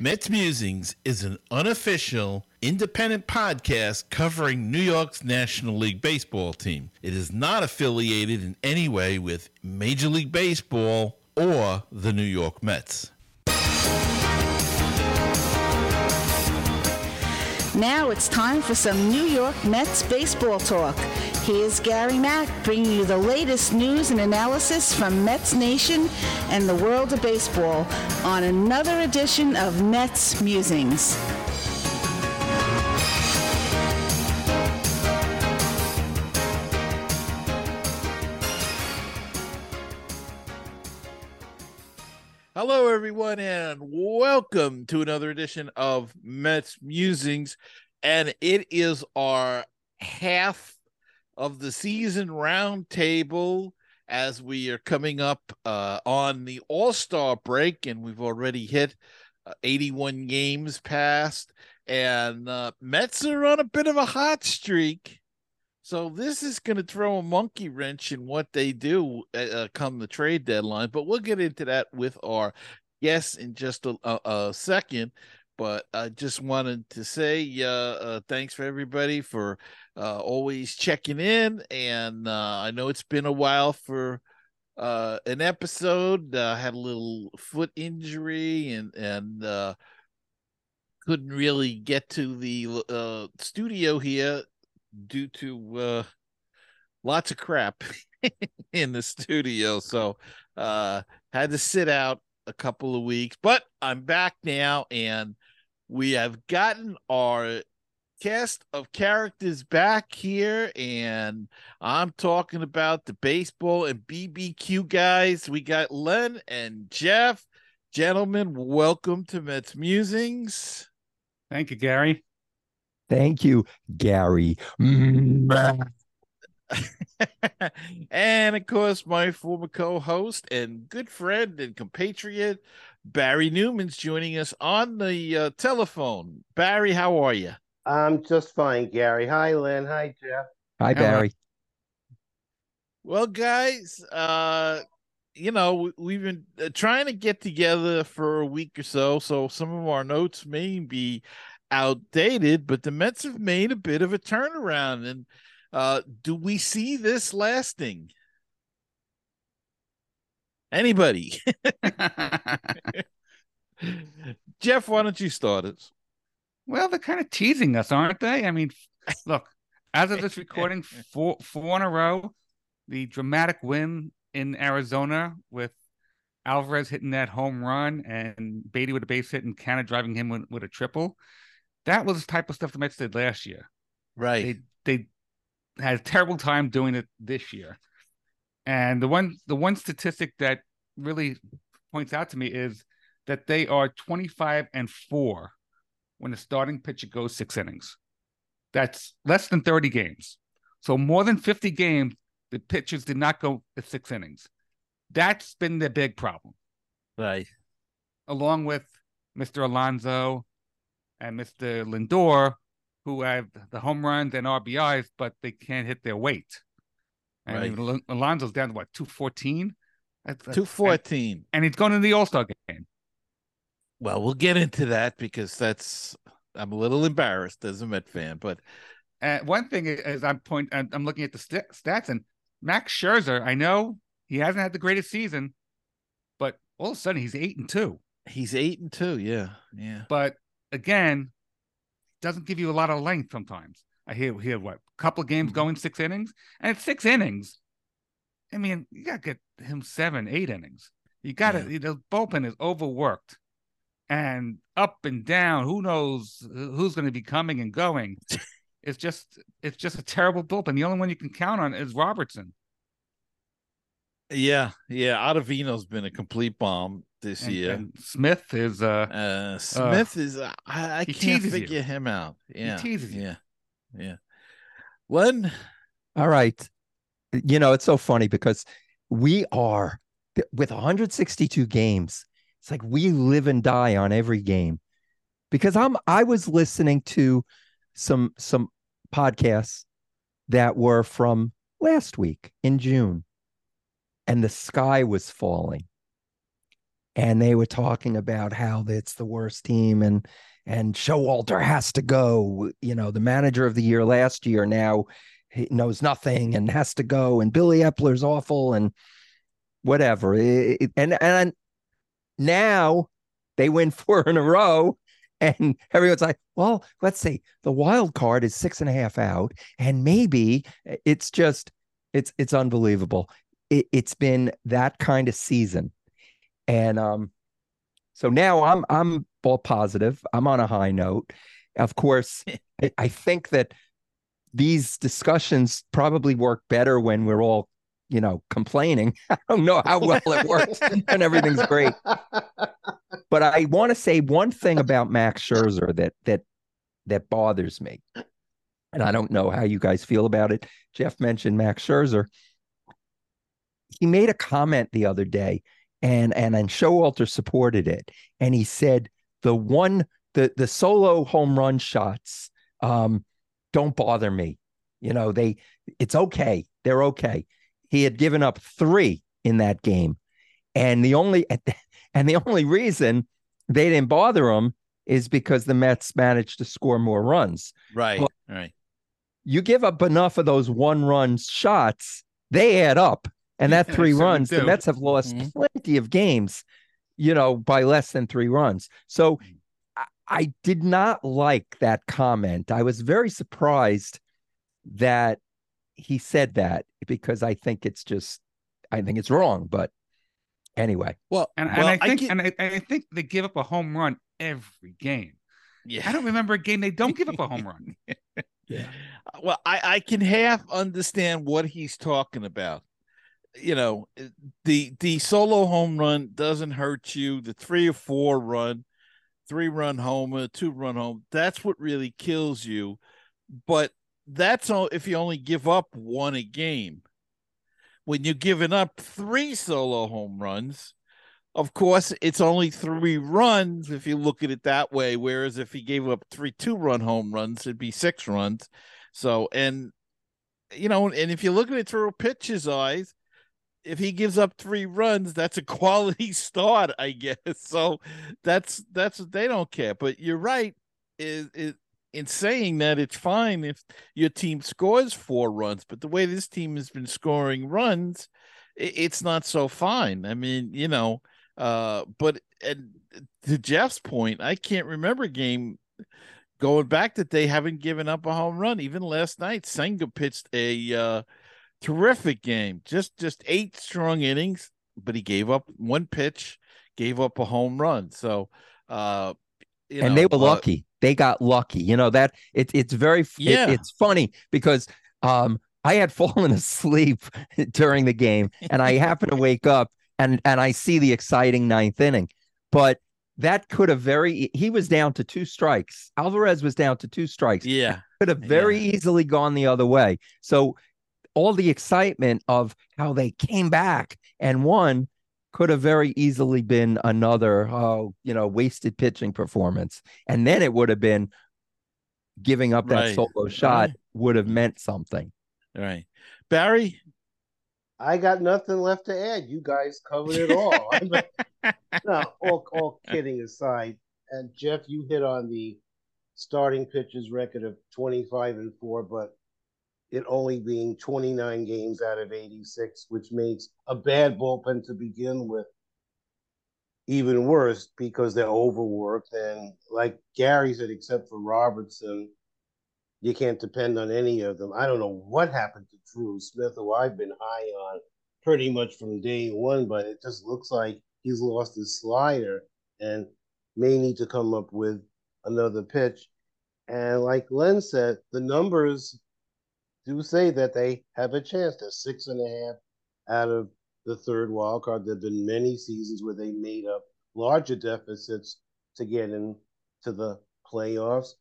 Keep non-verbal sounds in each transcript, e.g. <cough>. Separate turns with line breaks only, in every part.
Mets Musings is an unofficial, independent podcast covering New York's National League Baseball team. It is not affiliated in any way with Major League Baseball or the New York Mets.
Now it's time for some New York Mets baseball talk. Here's Gary Mack bringing you the latest news and analysis from Mets Nation and the world of baseball on another edition of Mets Musings.
Hello, everyone, and welcome to another edition of Mets Musings. And it is our half of the season roundtable as we are coming up uh, on the All Star break, and we've already hit uh, 81 games past, and uh, Mets are on a bit of a hot streak. So this is going to throw a monkey wrench in what they do uh, uh, come the trade deadline, but we'll get into that with our guests in just a, a, a second. But I just wanted to say uh, uh thanks for everybody for uh, always checking in, and uh, I know it's been a while for an episode. I had a little foot injury and and couldn't really get to the studio here due to uh, lots of crap <laughs> in the studio. So uh, had to sit out a couple of weeks, but I'm back now and we have gotten our cast of characters back here and I'm talking about the baseball and BBQ guys. We got Len and Jeff. Gentlemen, welcome to Mets Musings.
Thank you, Gary.
Thank you, Gary. <laughs>
and of course, my former co host and good friend and compatriot, Barry Newman's joining us on the uh, telephone. Barry, how are you?
I'm just fine, Gary. Hi, Lynn. Hi, Jeff.
Hi, Barry.
Well, guys, uh, you know, we've been uh, trying to get together for a week or so, so some of our notes may be outdated, but the Mets have made a bit of a turnaround. And uh, do we see this lasting? Anybody? <laughs> <laughs> Jeff, why don't you start us?
Well, they're kind of teasing us, aren't they? I mean, <laughs> look, as of this recording, four four in a row, the dramatic win in Arizona with Alvarez hitting that home run and Baty with a base hit and Canha driving him with, with a triple. That was the type of stuff the Mets did last year.
Right.
They they had a terrible time doing it this year. And the one the one statistic that really points out to me is that they are 25 and 4 when the starting pitcher goes 6 innings. That's less than 30 games. So more than 50 games the pitchers did not go the 6 innings. That's been the big problem.
Right.
Along with Mr. Alonso and Mr. Lindor, who have the home runs and RBIs, but they can't hit their weight. And right. even Alonso's down to what, 214?
214.
And, and he's going to the All Star game.
Well, we'll get into that because that's, I'm a little embarrassed as a Met fan, but.
Uh, one thing is, I'm point, I'm looking at the st- stats, and Max Scherzer, I know he hasn't had the greatest season, but all of a sudden he's eight and two.
He's eight and two, yeah, yeah.
But again, doesn't give you a lot of length sometimes. I hear hear what a couple of games mm-hmm. going six innings, and it's six innings. I mean, you got to get him seven, eight innings. You got to. Yeah. The bullpen is overworked, and up and down. Who knows who's going to be coming and going? <laughs> it's just, it's just a terrible bullpen. The only one you can count on is Robertson.
Yeah, yeah. Ottavino's been a complete bomb this
and,
year.
And Smith is uh,
uh Smith uh, is uh, I, I can't figure
you.
him out. Yeah.
He teases
yeah. Yeah. When
all right. You know, it's so funny because we are with 162 games, it's like we live and die on every game. Because I'm I was listening to some some podcasts that were from last week in June and the sky was falling and they were talking about how it's the worst team and and Showalter has to go. You know, the manager of the year last year now knows nothing and has to go, and Billy Eppler's awful and whatever. It, and and now they win <laughs> four in a row. And everyone's like, well, let's see. The wild card is six and a half out, and maybe it's just it's it's unbelievable. It, it's been that kind of season, and um, so now I'm I'm all positive. I'm on a high note. Of course, <laughs> I, I think that these discussions probably work better when we're all, you know, complaining. <laughs> I don't know how well it works <laughs> and everything's great. But I want to say one thing about Max Scherzer that that that bothers me. And I don't know how you guys feel about it. Jeff mentioned Max Scherzer. He made a comment the other day and and and Showalter supported it. And he said the one the the solo home run shots um, don't bother me. You know, they it's okay. They're okay. He had given up three in that game. And the only <laughs> and the only reason they didn't bother him is because the Mets managed to score more runs.
Right. But right.
You give up enough of those one run shots, they add up. And that three runs, the Mets have lost mm-hmm. plenty of games you know, by less than three runs. So I, I did not like that comment. I was very surprised that he said that because I think it's just, I think it's wrong. But anyway,
well, and, well, and I think, I and I, I think they give up a home run every game. Yeah, I don't remember a game they don't give up a home run. <laughs>
yeah. Well, I, I can half understand what he's talking about you know the the solo home run doesn't hurt you. The three or four run three run homer two run home that's what really kills you. But that's all if you only give up one a game. When you're giving up three solo home runs of course it's only three runs if you look at it that way whereas if he gave up three two run home runs it'd be six runs. So and you know and if you look at it through a pitcher's eyes if he gives up three runs, that's a quality <laughs> start, I guess. So that's that's they don't care. But you're right. In saying that it's fine if your team scores four runs, but the way this team has been scoring runs, it, it's not so fine. I mean, you know, uh, but and to Jeff's point, I can't remember game going back that they haven't given up a home run. Even last night, Senga pitched a uh, terrific game. Just just eight strong innings, but he gave up one pitch, gave up a home run. So, uh,
and know, they were uh, lucky. They got lucky. You know that it's it's very yeah. It, it's funny because um I had <laughs> fallen asleep during the game, and I happen to wake up and and I see the exciting ninth inning, but that could have very he was down to two strikes. Alvarez was down to two strikes.
Yeah.
Could have very yeah. easily gone the other way. So all the excitement of how they came back and won could have very easily been another oh you know wasted pitching performance. And then it would have been giving up that right. solo shot right. would have meant something.
Right. Barry?
I got nothing left to add. You guys covered it all. <laughs> No all, all kidding aside. And jeff you hit on the starting pitchers record of 25 and 4 but it only being 29 games out of 86, which makes a bad bullpen to begin with even worse because they're overworked. And like Gary said, except for Robertson, you can't depend on any of them. I don't know what happened to Drew Smith, who I've been high on pretty much from day one, but it just looks like he's lost his slider and may need to come up with another pitch. And like Len said, the numbers do say that they have a chance. They're six and a half out of the third wild card. There have been many seasons where they made up larger deficits to get into the playoffs.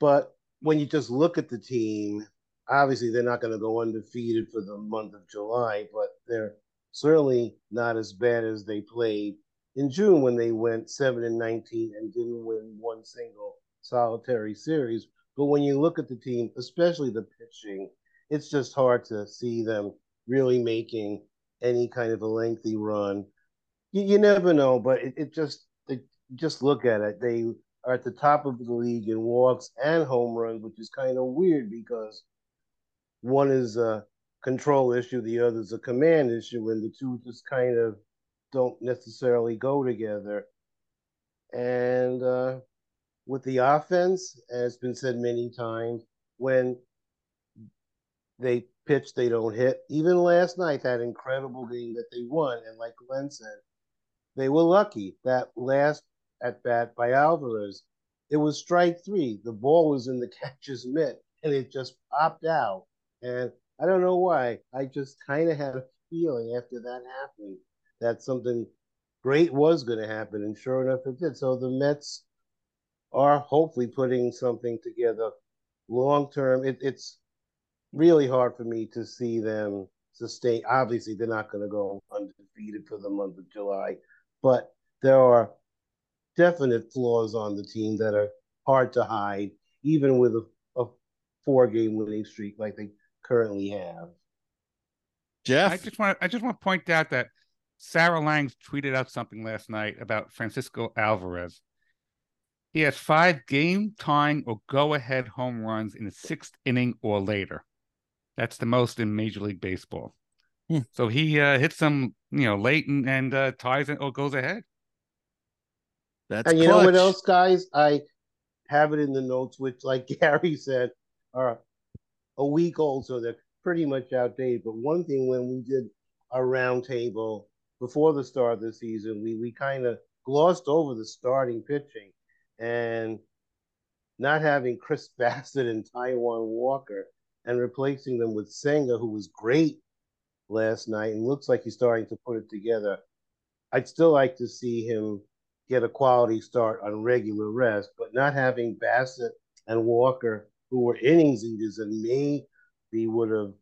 But when you just look at the team, obviously they're not going to go undefeated for the month of July, but they're certainly not as bad as they played in June when they went 7 and 19 and didn't win one single solitary series, but when you look at the team, especially the pitching, it's just hard to see them really making any kind of a lengthy run. you, you never know, but it, it just it, just look at it. They are at the top of the league in walks and home runs, which is kind of weird because one is a control issue, the other is a command issue, and the two just kind of don't necessarily go together. And uh, with the offense, as been said many times, when they pitch, they don't hit. Even last night, that incredible game that they won, and like Glenn said, they were lucky that last at bat by Alvarez. It was strike three. The ball was in the <laughs> catcher's mitt, and it just popped out. And I don't know why. I just kind of had a feeling after that happened that something great was going to happen, and sure enough, it did. So the Mets are hopefully putting something together long term. It, it's really hard for me to see them sustain. Obviously, they're not going to go undefeated for the month of July, but there are definite flaws on the team that are hard to hide, even with a, a four game winning streak like they currently have.
Jeff,
I just want I just want to point out that Sarah Langs tweeted out something last night about Francisco Alvarez. He has five game tying or go ahead home runs in the sixth inning or later. That's the most in Major League Baseball.
Hmm.
So he uh, hits them, you know, late and, and uh, ties it or goes ahead.
that's
and you know what else, guys? I have it in the notes, which, like <laughs> Gary said, are a week old, so they're pretty much outdated. But one thing, when we did a roundtable before the start of the season, we we kind of glossed over the starting pitching and not having Chris <laughs> Bassitt and Taijuan Walker and replacing them with Senga, who was great last night and looks like he's starting to put it together. I'd still like to see him get a quality start on regular rest, but not having Bassitt and Walker, who were innings eaters and maybe would have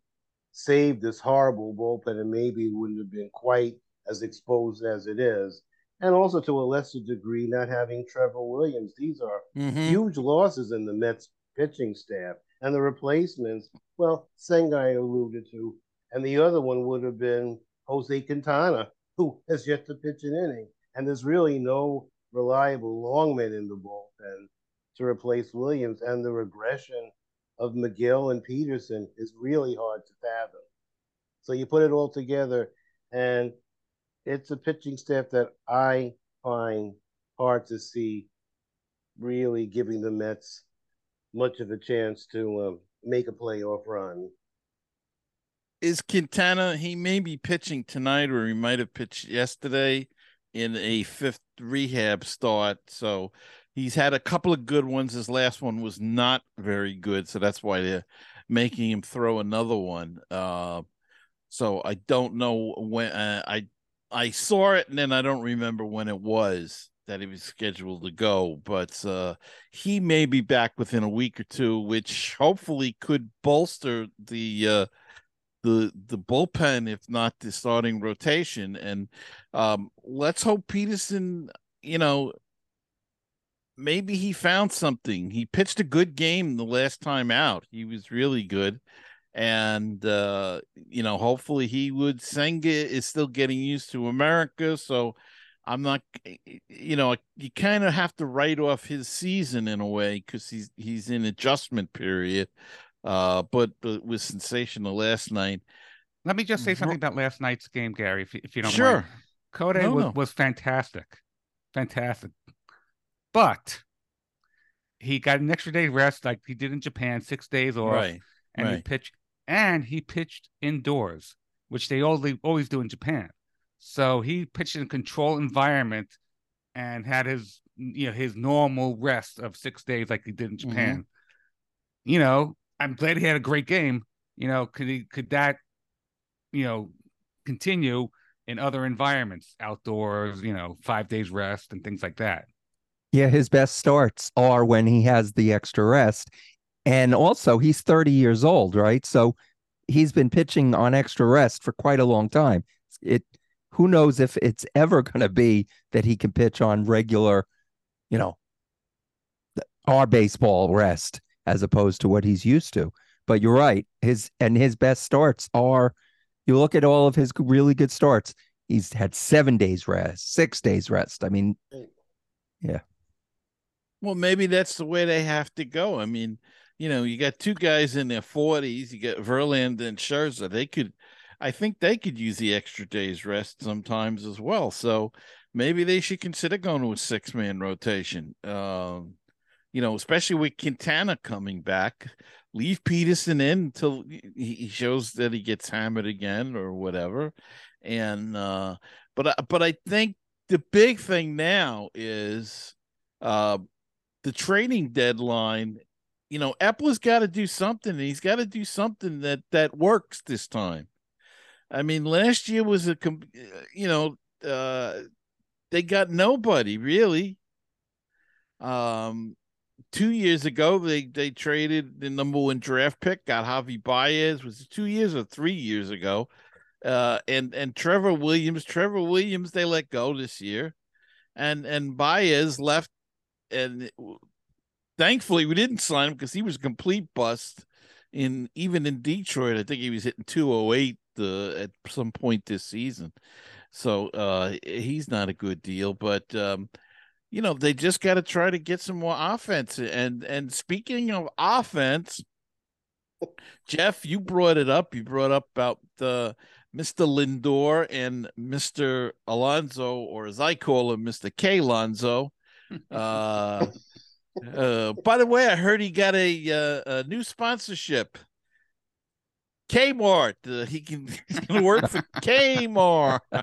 saved this horrible bullpen and maybe wouldn't have been quite as exposed as it is. And also to a lesser degree, not having Trevor Williams. These are
Mhm.
huge losses in the Mets pitching staff. And the replacements, well, Sengai alluded to, and the other one would have been Jose Quintana, who has yet to pitch an inning. And there's really no reliable longman in the bullpen to replace Williams. And the regression of Megill and Peterson is really hard to fathom. So you put it all together, and it's a pitching staff that I find hard to see really giving the Mets much of a chance to um, make a playoff run.
is Quintana. He may be pitching tonight, or he might have pitched yesterday in a fifth rehab start. So he's had a couple of good ones. His last one was not very good, so that's why they're making him throw another one. Uh, so I don't know when uh, I I saw it, and then I don't remember when it was that he was scheduled to go. But uh, he may be back within a week or two, which hopefully could bolster the. Uh, the the bullpen, if not the starting rotation. And um, let's hope Peterson, you know, maybe he found something. He pitched a good game the last time out. He was really good. And uh, you know, hopefully he would Senga is still getting used to America. So I'm not you know, you kind of have to write off his season in a way because he's he's in adjustment period uh, but, but was sensational last night.
Let me just say something about last night's game, Gary, if, you- if you don't
Sure.
mind. Code
No,
was,
no.
was fantastic. Fantastic. But he got an extra day rest like he did in Japan, six days off,
Right.
and he pitched and he pitched indoors, which they always always do in Japan. So he pitched in a controlled environment and had his you know his normal rest of six days like he did in mm-hmm. Japan. You know, I'm glad he had a great game. You know, could he could that you know continue in other environments, outdoors, you know, five days rest and things like that.
Yeah, his best starts are when he has the extra rest. And also, he's 30 years old, right? So he's been pitching on extra rest for quite a long time. It who knows if it's ever <laughs> going to be that he can pitch on regular, you know, our baseball rest as opposed to what he's used to. But you're right. His and his best starts are you look at all of his really good starts. He's had seven days rest, six days rest. I mean, yeah.
Well, maybe that's the way they have to go. I mean, you know, you got two guys in their forties. You got Verlander and Scherzer. They could, I think, they could use the extra days rest sometimes as well. So maybe they should consider going to a six man rotation. Um, you know, especially with Quintana coming back, leave Peterson in until he shows that he gets hammered again or whatever. And uh, but but I think the big thing now is uh the trading deadline. You know, Eppler's got to do something. And he's got to do something that that works this time. I mean, last year was a com- you know uh they got nobody really. Um, two years ago they they traded the number one draft pick, got Javi Baez. Was it two years or three years ago? Uh, and and Trevor Williams, Trevor Williams, they let go this year, and and Baez left, and thankfully we didn't sign him because he was a complete bust. In even in Detroit, I think he was hitting two oh eight uh, at some point this season. So uh, he's not a good deal, but um, you know they just got to try to get some more offense. And and speaking of offense, Jeff, you brought it up. You brought up about the Mr. Lindor and Mr. Alonso, or as I call him, Mr. K. Lonzo. <laughs> Uh, uh, by the way, I heard he got a uh, a new sponsorship. Kmart. Uh, he can <laughs> he's gonna work for Kmart. <laughs>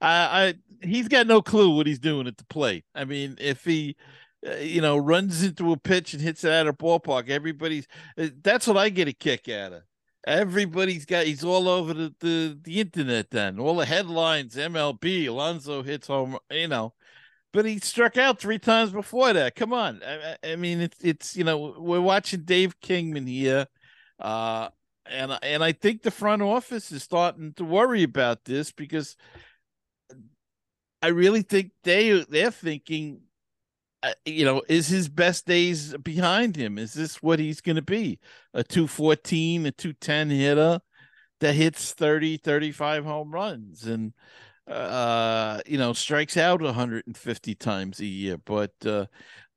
I, he's got no clue what he's doing at the plate. I mean, if he uh, you know runs into a pitch and hits it out of ballpark, everybody's uh, that's what I get a kick out of. Everybody's got he's all over the, the the internet then. All the headlines, MLB, Alonso hits home, you know. But he struck out three times before that. Come on. I, I mean, it's it's you know, we're watching Dave Kingman here. Uh and and I think the front office is starting to worry about this because I really think they they're thinking, uh, you know, is his best days behind him? Is this what he's going to be? A 214, a 210 hitter that hits 30, 35 home runs and uh you know strikes out 150 times a year but uh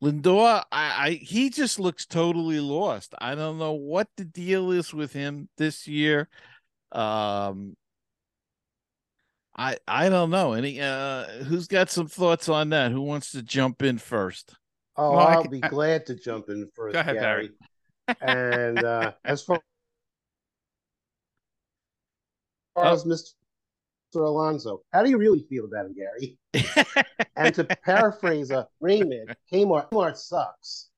Lindor I, I he just looks totally lost I don't know what the deal is with him this year um I I don't know any uh who's got some thoughts on that who wants to jump in first
Oh,
Well, I
I'll
can-
be
I-
glad to jump in <laughs> first,
Go ahead,
Gary. and uh, as far <laughs>
Oh.
as Mr. Alonso, how do you really feel about him, Gary? <laughs> And to paraphrase uh, Raymond, Kmart, Kmart sucks.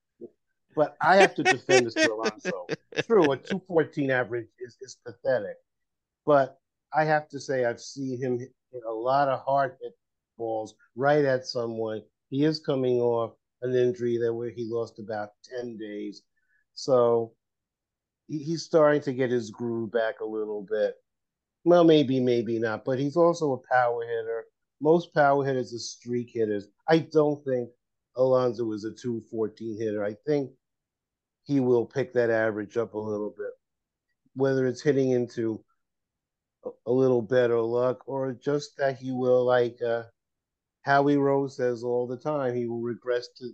But I have to defend Mr. Alonso. True, a 214 average is, is pathetic. But I have to say, I've seen him hit a lot of hard hit balls right at someone. He is coming off an injury that where he lost about 10 days. So he- he's starting to get his groove back a little bit. Well, maybe, maybe not, but he's also a power hitter. Most power hitters are streak hitters. I don't think Alonso is a 214 hitter. I think he will pick that average up a little bit. Whether it's hitting into a, little better luck or just that he will, like uh, Howie Rose says all the time, he will regress to,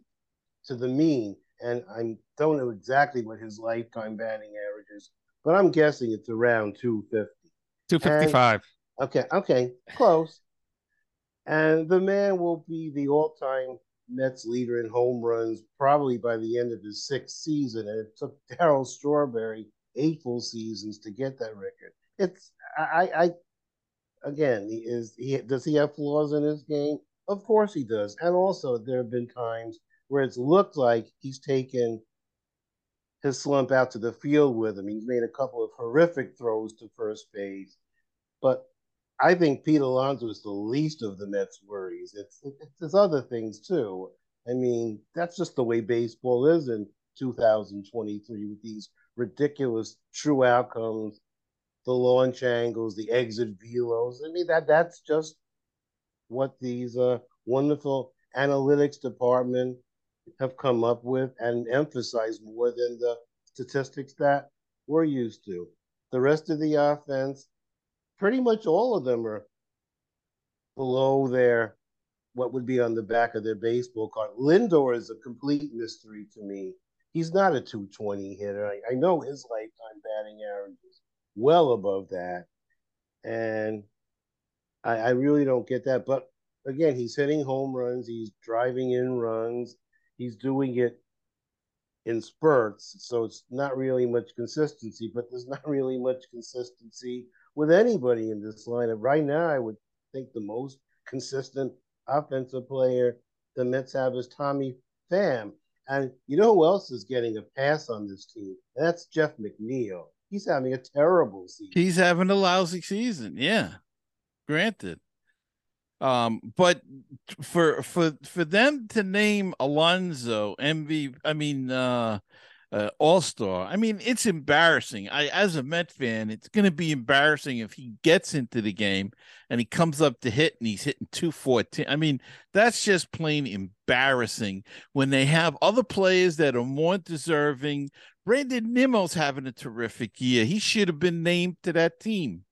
to the mean. And I don't know exactly what his lifetime batting average is, but I'm guessing it's around 250.
255.
Okay, okay, close. And the man will be the all-time Mets leader in home runs probably by the end of his sixth season. And it took <laughs> Darryl Strawberry eight full seasons to get that record. It's I, I again, he is he does he have flaws in his game? Of course he does. And also there have been times where it's looked like he's taken his slump out to the field with him. He's made a couple of horrific throws to first base. But I think Pete Alonso is the least of the Mets' worries. It's, it's there's other things too. I mean, that's just the way baseball is in 2023 with these ridiculous true outcomes, the launch angles, the exit velos. I mean, that that's just what these uh, wonderful analytics department have come up with and emphasize more than the statistics that we're used to. The rest of the offense, pretty much all of them are below their what would be on the back of their baseball card. Lindor is a complete mystery to me. He's not a 220 hitter. I, I know his lifetime batting average is well above that. And I, I really don't get that. But again, he's hitting home runs, he's driving in runs, he's doing it in spurts. So it's not really much consistency, but there's not <laughs> really much consistency with anybody in this lineup. Right now, I would think the most consistent offensive player the Mets have is Tommy Pham. And you know who else is getting a pass on this team? That's Jeff McNeil. He's having a terrible season.
He's having a lousy season. Yeah. Granted. Um, but for for for them to name Alonso MV, I mean uh uh, All Star. I mean, it's embarrassing. I, as a Met fan, it's going to be embarrassing if he gets into the game and he comes up to hit and he's hitting 214. I mean, that's just plain embarrassing when they have other players that are more deserving. Brandon Nimmo's having a terrific year. He should have been named to that team.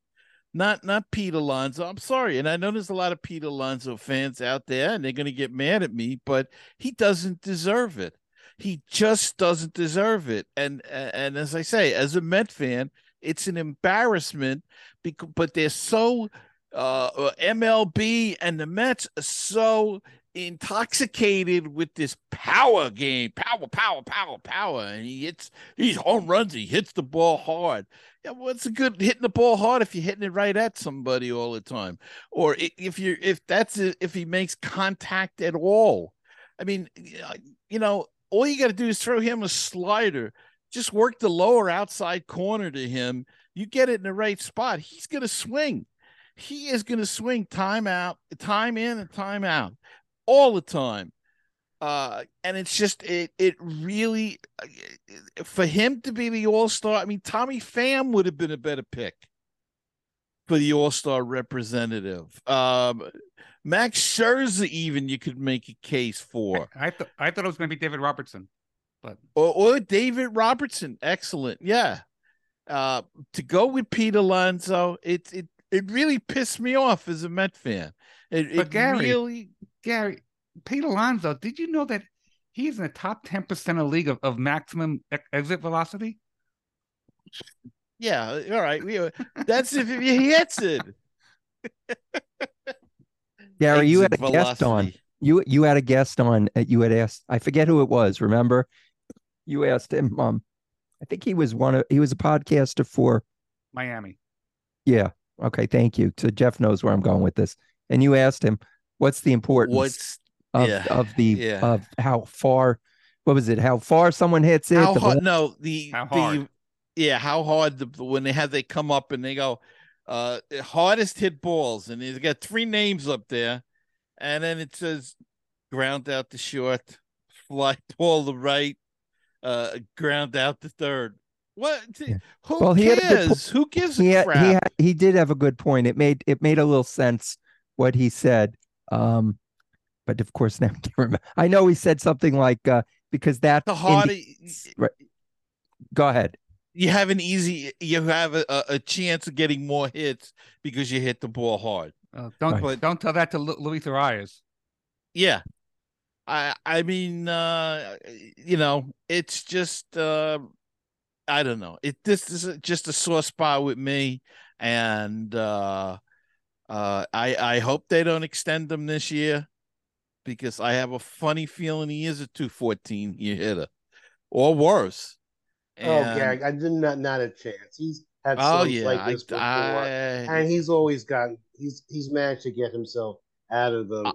Not not Pete Alonso. I'm sorry, and I know there's a lot of Pete Alonso fans out there, and they're going to get mad at me, but he doesn't deserve it. He just doesn't deserve it. And and as I say, as a Met fan, it's an embarrassment. Because, but they're so uh, MLB and the Mets are so intoxicated with this power game, power, power, power, power, and he hits these home runs. He hits the ball hard. Yeah, what's well, a good hitting the ball hard if you're hitting it right at somebody all the time, or if you're if that's if he makes contact at all. I mean, you know, all you got to do is throw him a slider. Just work the lower outside corner to him. You get it in the right spot. He's going to swing. He is going to swing time out, time in and time out, all the time. Uh, and it's just it it really for him to be the all star. I mean, Tommy Pham would have been a better pick for the all star representative. Um, Max Scherzer, even you could make a case for.
I, I thought I thought it was going to be David Robertson, but
or, or David Robertson, excellent, yeah. Uh, to go with Pete Alonso, it it it really pissed me off as a Met fan. It,
but
it
Gary,
really,
Gary, Pete Alonso, did you know that he's in the top ten percent of league of, of maximum exit velocity?
Yeah, all right. We, that's if he hits it.
Gary, you had a velocity. guest on. You you had a guest on. Uh, you had asked. I forget who it was. Remember? You asked him. Um, I think he was one of. He was a podcaster for
Miami.
Yeah. Okay. Thank you. So Jeff knows where I'm going with this. And you asked him, "What's the importance
What's,
of
yeah,
of the
yeah.
of how far? What was it? How far someone hits it?
How
the
hard, no, the
how hard.
the yeah, how hard the when they have they come up and they go, uh, hardest hit balls, and he's got three names up there, and then it says ground out the short, fly <laughs> ball the right, uh, ground out the third. What? Yeah. Who well, cares? Who gives
he
a
had,
crap?
He, had, he did have a good point. It made it made a little sense what he said. Um, but of course <laughs> now I can't remember. I know he said something like uh, because that
the harder.
Right. Go ahead
you have an easy you have a, a chance of getting more hits because you hit the ball hard.
Uh, don't right. don't tell that to Lu- Luis Arraez.
Yeah. I I mean uh you know, it's just uh I don't know. It this is just a sore spot with me and uh uh I I hope they don't extend them this year because I have a funny feeling he is a 214 year hitter or worse.
And, oh, Gary, I did not not a chance. He's had
oh yeah, like
this
before, I,
and he's always gotten he's he's managed to get himself out of them uh,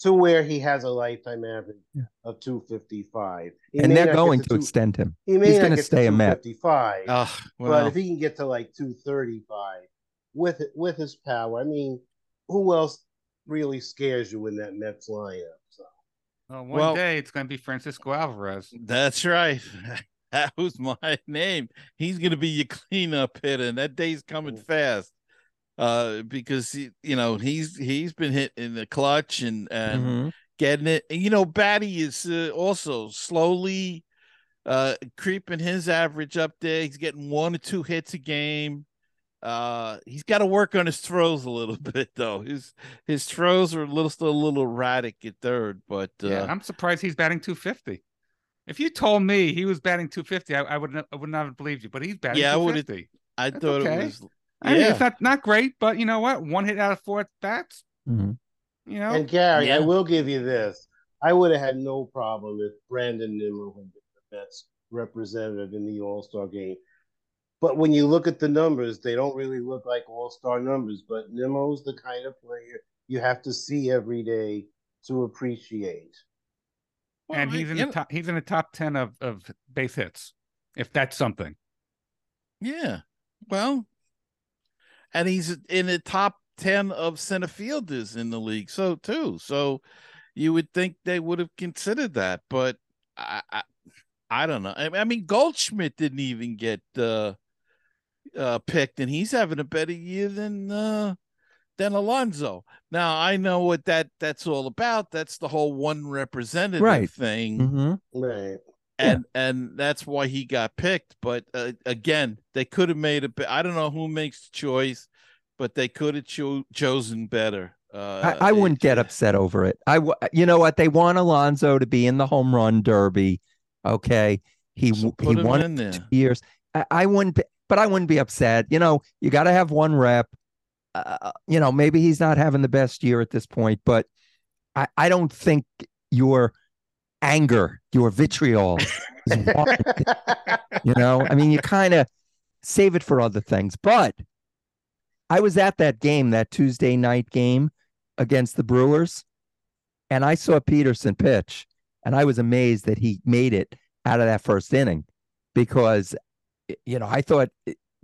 to where he has a lifetime average yeah. of two fifty five.
And they're going to, two, extend him. He may he's going to stay a Met.
Fifty five.
well.
But if he can get to like two thirty five with with his power, I mean, who else really scares you in that Mets lineup? So.
Well, one well, day it's going to be Francisco Alvarez.
That's right. That was my <laughs> name. He's going to be your cleanup hitter, and that day's coming fast. Uh, because he, you know he's he's been hit in the clutch and and mm-hmm. getting it. And, you know, Baty is uh, also slowly uh creeping his average up there. He's getting one or two hits a game. Uh, he's got to work on his throws a little <laughs> bit though. His his throws are a little still a little erratic at third, but uh,
Yeah, I'm surprised he's batting 250. If you told me he was batting 250, I, I would not, I would not have believed you. But he's batting
Yeah, I would've-
250.
I
That's
thought
okay.
it was.
I mean,
yeah.
it's not not great, but you know what? One hit out of four at bats.
Mhm.
You know,
And Gary, I will give you this. I would have had no problem if Brandon Nimmo had been the Mets representative in the All Star game. But when you look at the numbers, they don't really look like All Star numbers. But Nimmo's the kind of player you have to see every day to appreciate.
Well,
and he's in the top. He's in the top ten of of base hits, if that's something.
Yeah. Well, and he's in the top 10 of center fielders in the league. So, too. So, you would think they would have considered that, but I, I, I don't know. I, I mean, Goldschmidt didn't even get uh, uh, picked, and he's having a better year than uh, than Alonso. Now, I know what that that's all about. That's the whole one representative
Right.
thing
Mhm.
Right.
Yeah.
and and that's why he got picked. But uh, again, they could have made a. be- I don't know who makes the choice, but they could have cho- chosen better. Uh,
I, I wouldn't
it-
get upset over it. I, w- you know what? They want Alonso to be in the home run derby. Okay, he
So
w- he won
in
it
there.
two years. I, I wouldn't, be, but I wouldn't be upset. You know, you got to have one rep. Uh, you know, maybe he's not having the best year at this point, but I, I don't think your anger, your vitriol, <laughs> you know, I mean, you kind of save it for other things. But I was at that game, that Tuesday night game against the Brewers, and I saw Peterson pitch, and I was amazed that he made it out of that first inning because, you know, I thought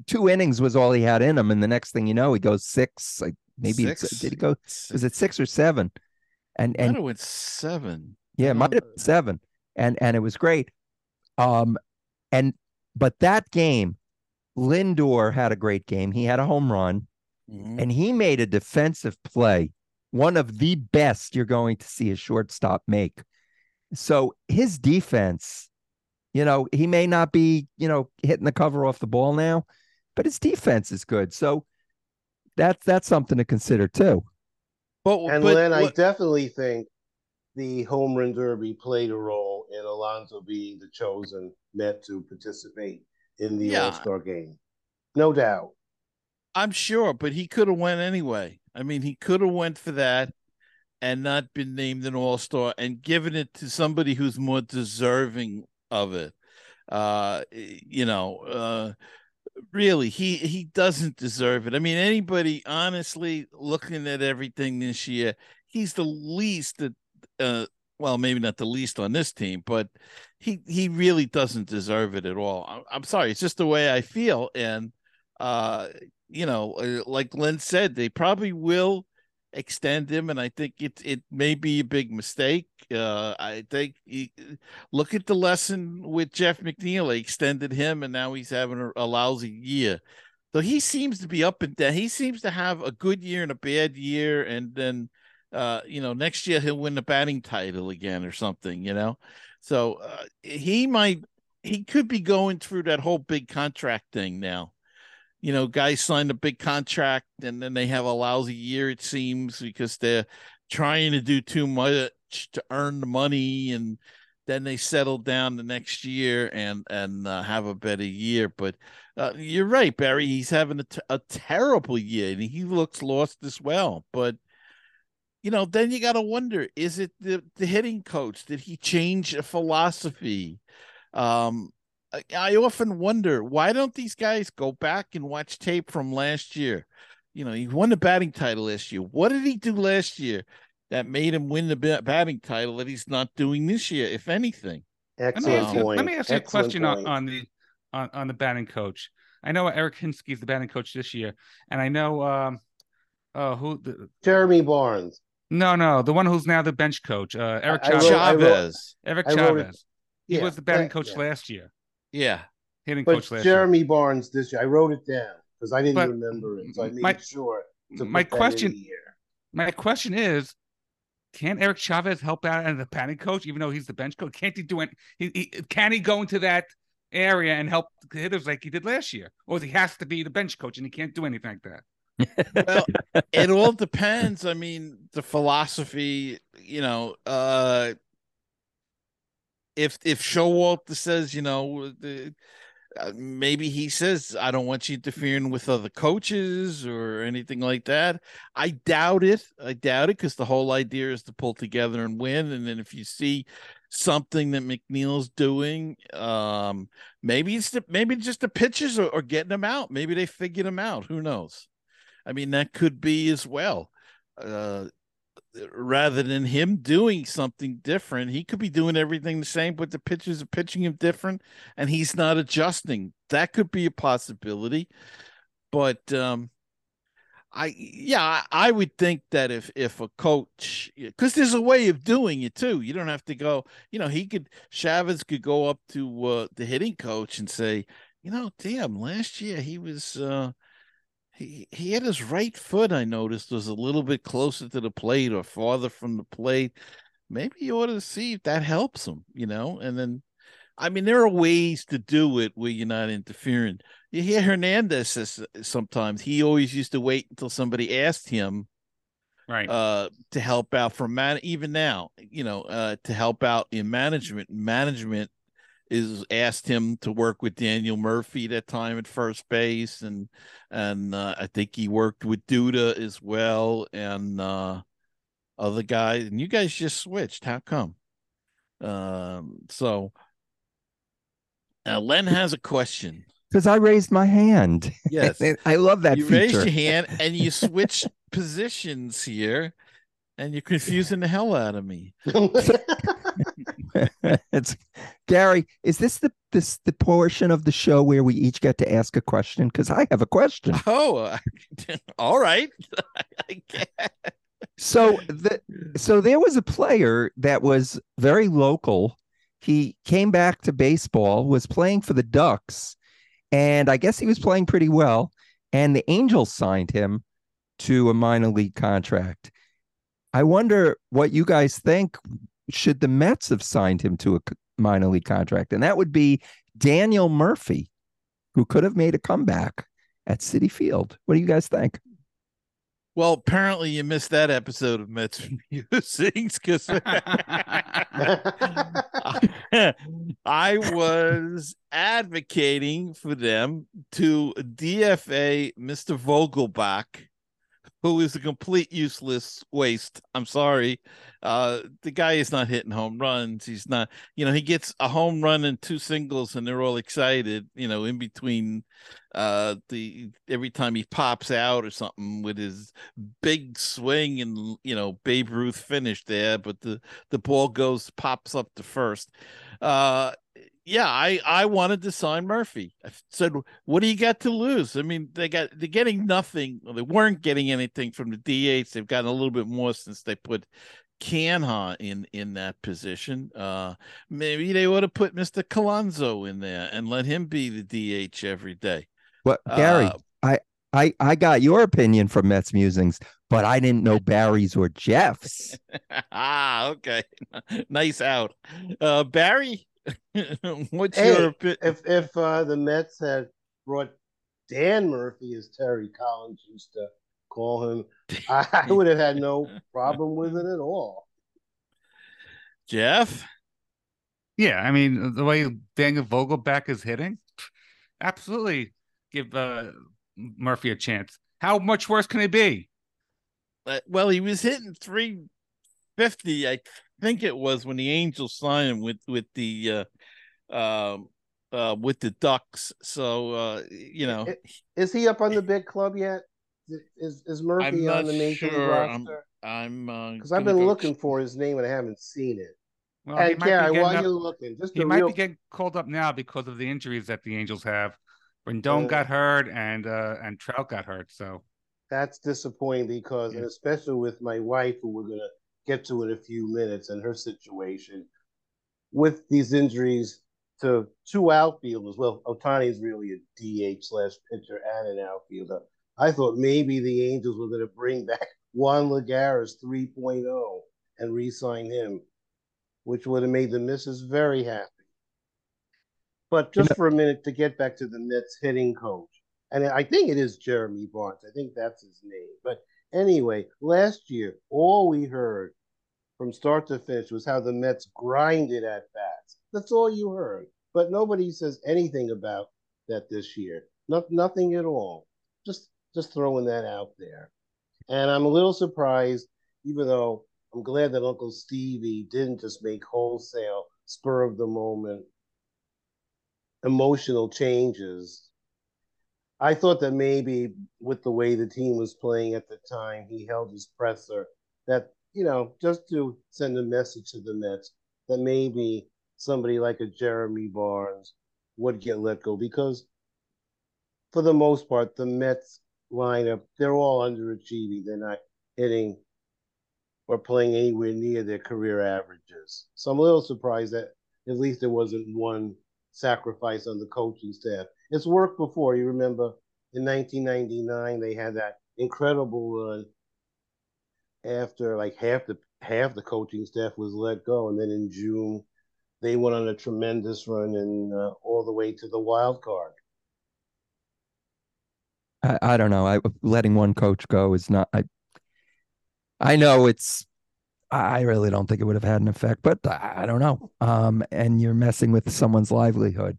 two innings was all he had in him, and the next thing you know, he goes six, like maybe it's,
Six?
did he go? Was it six or seven? And and
have went seven.
yeah, it might have
Uh,
been seven, and and it was great. Um, and but that game, Lindor had a great game. He had a home run,
Mhm.
and he made a defensive play, one of the best you're going to see a shortstop make. So his defense, you know, he may not be, you know, hitting the cover off the ball now, but his defense is good. So that's that's something to consider too.
But,
And
but
Len, I
what-
definitely think the home run derby played a role in Alonso being the chosen Met to participate in the
Yeah.
All Star game. No doubt.
I'm sure, but he could have went anyway. I mean, he could have went for that and not been named an all star and given it to somebody who's more deserving of it. Uh, you know, uh, really, he he doesn't deserve it. I mean, anybody honestly looking at everything this year, he's the least that. Uh, well, maybe not the least on this team, but he he really doesn't deserve it at all. I'm, sorry, it's just the way I feel, and uh, you know, uh, like lynn said, they probably will extend him, and I think it it may be a big mistake. Uh, I think he, look at the lesson with Jeff McNeil. They extended him, and now he's having a, a lousy year. So he seems to be up and down. He seems to have a good year and a bad year, and then uh, you know, next year he'll win the batting title again or something. You know, so uh, he might he could be going through that whole big contract thing now you know, guys sign a big contract and then they have a lousy year, it seems, because they're trying to do too much to earn the money and then they settle down the next year and and uh, have a better year. But uh, you're right, Barry. He's having a, t- a terrible year and he looks lost as well. But you know, then you got to wonder: is it the the hitting coach? Did he change a philosophy? Um, I, I often wonder why don't these guys go back and watch tape from last year? You know, he won the batting title last year. What did he do last year that made him win the batting title that he's not doing this year, if anything?
Let me
Excellent
ask you,
point.
let me ask you a question on, on the on, on the batting coach. I know Eric Hinske is the batting coach this year, and I know um oh who the,
Jeremy Barnes.
no no the one who's now the bench coach uh Eric
I wrote-
Chavez.
I wrote-
Chavez.
Eric
I wrote it-
Chavez. He
Yeah,
was the batting coach
yeah.
last year,
Yeah.
hitting
But
coach last year.
Jeremy Barnes this year, I wrote it down because I didn't
But
remember it. So I made
my-
sure to
my
put that in
question-
here.
My question is, can Eric Chavez help out as a batting coach, even though he's the bench coach? Can't he do it? He, he, can he go into that area and help hitters like he did last year, or he has to be the bench coach and he can't do anything like that.
well, it all depends. I mean, the philosophy, you know, uh if if Showalter says, you know, the, uh, maybe he says, I don't want you interfering with other coaches or anything like that. I doubt it. I doubt it because the whole idea is to pull together and win. And then if you see something that McNeil's doing, um, maybe it's the, maybe just the pitches are, are getting them out. Maybe they figured them out. Who knows? I mean, that could be as well. Uh, rather than him doing something different, he could be doing everything the same, but the pitchers are pitching him different and he's not adjusting. That could be a possibility. But um I yeah, I would think that if if a coach because there's a way of doing it too. You don't have to go, you know, he could Chavez could go up to uh, the hitting coach and say, you know, damn, last year he was uh he, he had his right foot, I noticed, was a little bit closer to the plate or farther from the plate. Maybe you ought to see if that helps him, you know, and then I mean, there are ways to do it where you're not interfering. You hear Hernandez says sometimes he always used to wait until somebody asked him,
right,
uh, to help out from man. Even now, you know, uh, to help out in management. Management is asked him to work with Daniel Murphy that time at first base, and and uh, I think he worked with Duda as well, and uh, other guys. And you guys just switched. How come? Um, so uh, Len has a question
because I raised my hand.
Yes, <laughs>
I love that.
You
feature.
raised your hand and you switched <laughs> positions here, and you're confusing the hell out of me. <laughs> <laughs>
it's Gary. Is this the this the portion of the show where we each get to ask a question? Because I have a question.
Oh, <laughs> all right. <laughs>
so the so there was a player that was very local. He came back to baseball, was playing for the Ducks, and I guess he was playing pretty well. And the Angels signed him to a minor league contract. I wonder what you guys think should the Mets have signed him to a minor league contract? And that would be Daniel Murphy, who could have made a comeback at Citi Field. What do you guys think?
Well, apparently you missed that episode of Mets <laughs> Musings because <laughs> I was advocating for them to DFA Mr. Vogelbach who is a complete useless waste. I'm sorry. Uh, the guy is not hitting home runs. He's not, you know, he gets a home run and two singles and they're all excited, you know, in between uh the every time he pops out or something with his big swing and you know Babe Ruth finished there, but the the ball goes pops up to first. Uh yeah, I I wanted to sign Murphy. I said, "What do you got to lose?" I mean, they got they're getting nothing. Well, they weren't getting anything from the DH. They've gotten a little bit more since they put Canha in in that position. Uh, maybe they would have put Mister Colanzo in there and let him be the DH every day.
Well, Gary, uh, I I I got your opinion from Mets musings, but I didn't know Barry's or Jeff's. <laughs>
ah, okay, <laughs> nice out, uh, Barry. <laughs> What's
hey,
your opinion?
If if uh, the Mets had brought Dan Murphy, as Terry Collins used to call him, <laughs> I, I would have had no problem with it at all.
Jeff?
Yeah, I mean the way Daniel Vogelbach is hitting, absolutely give uh, Murphy a chance. How much worse can it be?
Uh, well, he was hitting 350, I think it was when the Angels signed him with with the uh, um, uh, with the Ducks. So uh, you know,
is he up on the big club yet? Is is Murphy on the major sure. roster?
I'm
because uh, I've been go... looking for his name and I haven't seen it. Well, and Gary, while you're looking, just
he might real... be getting called up now because of the injuries that the Angels have. Rendon uh, got hurt and uh, and Trout got hurt, so
that's disappointing because, yeah. and especially with my wife, who we're gonna get to in a few minutes and her situation with these injuries to two outfielders. Well, Ohtani is really a DH slash pitcher and an outfielder. I thought maybe the Angels were going to bring back <laughs> Juan Lagares 3.0 and re-sign him, which would have made the missus very happy. But just for a minute to get back to the Mets hitting coach, and I think it is Jeremy Barnes. I think that's his name. But anyway, last year, all we heard from start to finish was how the Mets grinded at bats. That's all you heard. But nobody says anything about that this year. Not nothing at all. Just just throwing that out there. And I'm a little surprised, even though I'm glad that Uncle Stevie didn't just make wholesale spur of the moment emotional changes. I thought that maybe with the way the team was playing at the time, he held his presser that, you know, just to send a message to the Mets that maybe somebody like a Jeremy Barnes would get let go because for the most part, the Mets lineup, they're all underachieving. They're not hitting or playing anywhere near their career averages. So I'm a little surprised that at least there wasn't one sacrifice on the coaching staff. It's worked before. You remember in 1999 they had that incredible run after like half the half the coaching staff was let go, and then in June they went on a tremendous run and uh, all the way to the wild card.
I, I don't know. I letting one coach go is not. I I know it's. I really don't think it would have had an effect, but I, I don't know. Um, and you're messing with someone's livelihood.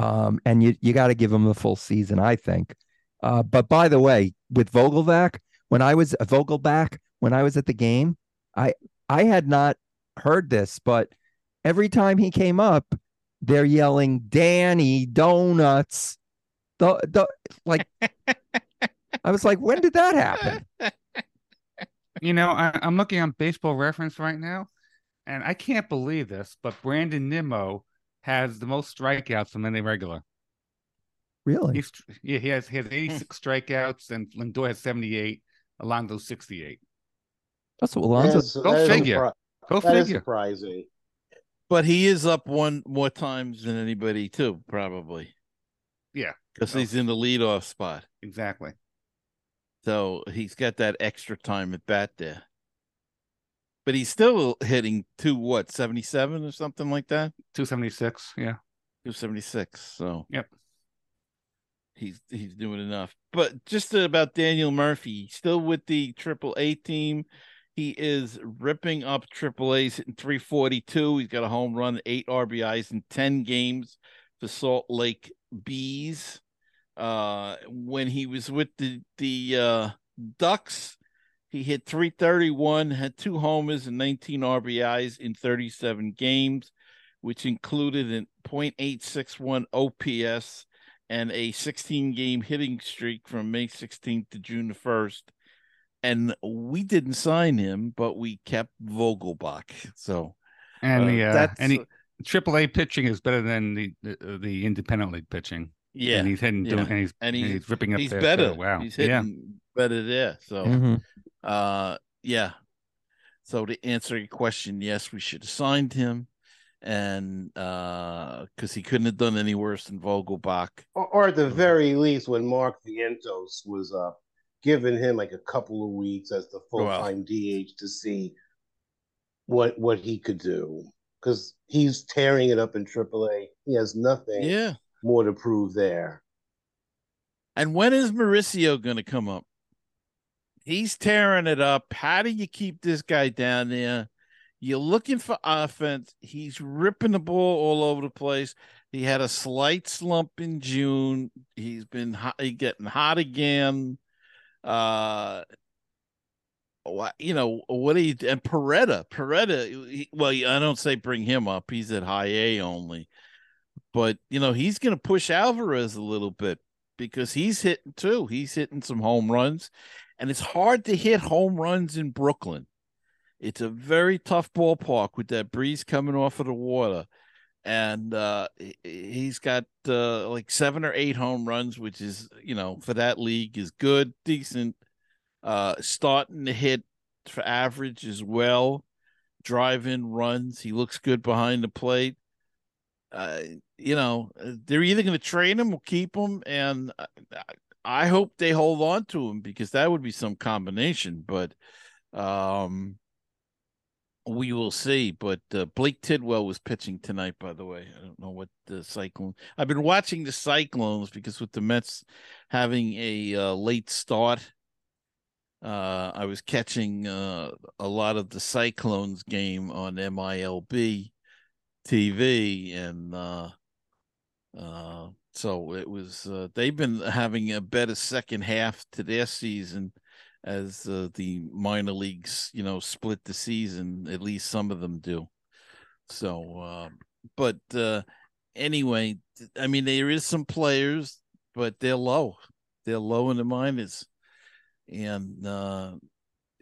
Um, and you you got to give him the full season, I think. Uh, but by the way, with Vogelbach, when I was Vogelbach, when I was at the game, I I had not heard this, but every time he came up, they're yelling "Danny Donuts." The the like, <laughs> I was like, when did that happen? <laughs>
You know, I, I'm looking on Baseball Reference right now, and I can't believe this, but Brandon Nimmo has the most strikeouts from any regular.
Really?
He's yeah, he has he has 86 hmm. strikeouts, and Lindor has 78. Alonso 68.
That's what Alonso.
That's-
go
that is
figure.
surpri-
Go
that is
figure.
surprising.
But he is up one more times than anybody too, probably.
Yeah.
Because he's in the leadoff spot.
Exactly.
So he's got that extra time at bat there. But he's still hitting two what, 77 or something like that?
276. Yeah.
276. So
Yep.
he's he's doing enough. But just about Daniel Murphy, still with the triple A team. He is ripping up triple A's hitting 342. He's got a home run, eight RBIs in 10 games for Salt Lake Bees. Uh when he was with the the uh Ducks, he hit 331, had two homers and 19 RBIs in 37 games, which included an .861 OPS and a 16 game hitting streak from May 16th to June the 1st. And we didn't sign him, but we kept Vogelbach. So
And
uh,
the uh,
that's
and he, triple A pitching is better than the the, uh, the independent league pitching.
yeah,
And he's hitting
yeah.
doing and he's
and
and
he's
he's ripping up
he's
there,
better.
too. Wow.
He's
yeah.
hitting better there. So
Mhm.
Uh yeah. So to answer your question, yes, we should have signed him. And uh because he couldn't have done any worse than Vogelbach.
Or, or at the very least, when Mark Vientos was uh, giving him like a couple of weeks as the full time DH to see what what he could do. Because he's tearing it up in AAA. He has nothing
Yeah.
more to prove there.
And when is Mauricio going to come up? He's tearing it up. How do you keep this guy down there? You're looking for offense. He's ripping the ball all over the place. He had a slight slump in June. He's been hot, he getting hot again. Uh, you know? What you and Parada? Parada. he- well, I don't say bring him up. He's at high A only, but you know he's going to push Alvarez a little bit because he's hitting too. He's hitting some home runs, and it's hard to hit home runs in Brooklyn. It's a very tough ballpark with that breeze coming off of the water. And uh, he- he's got uh, like seven or eight home runs, which is, you know, for that league is good, decent. Uh, starting to hit for average as well. Drive in runs. He looks good behind the plate. Uh, you know, they're either going to trade him or keep him, and I, hope they hold on to him because that would be some combination. But um, we will see. But uh, Blake Tidwell was pitching tonight, by the way. I don't know what the Cyclone. I've been watching the Cyclones because with the Mets having a uh, late start, uh, I was catching uh, a lot of the Cyclones game on MILB TV, and uh, uh, so it was. Uh, they've been having a better second half to their season as uh, the minor leagues, you know, split the season. At least some of them do. So, uh, but uh, anyway, I mean, there is some players, but they're low. They're low in the minors, and uh,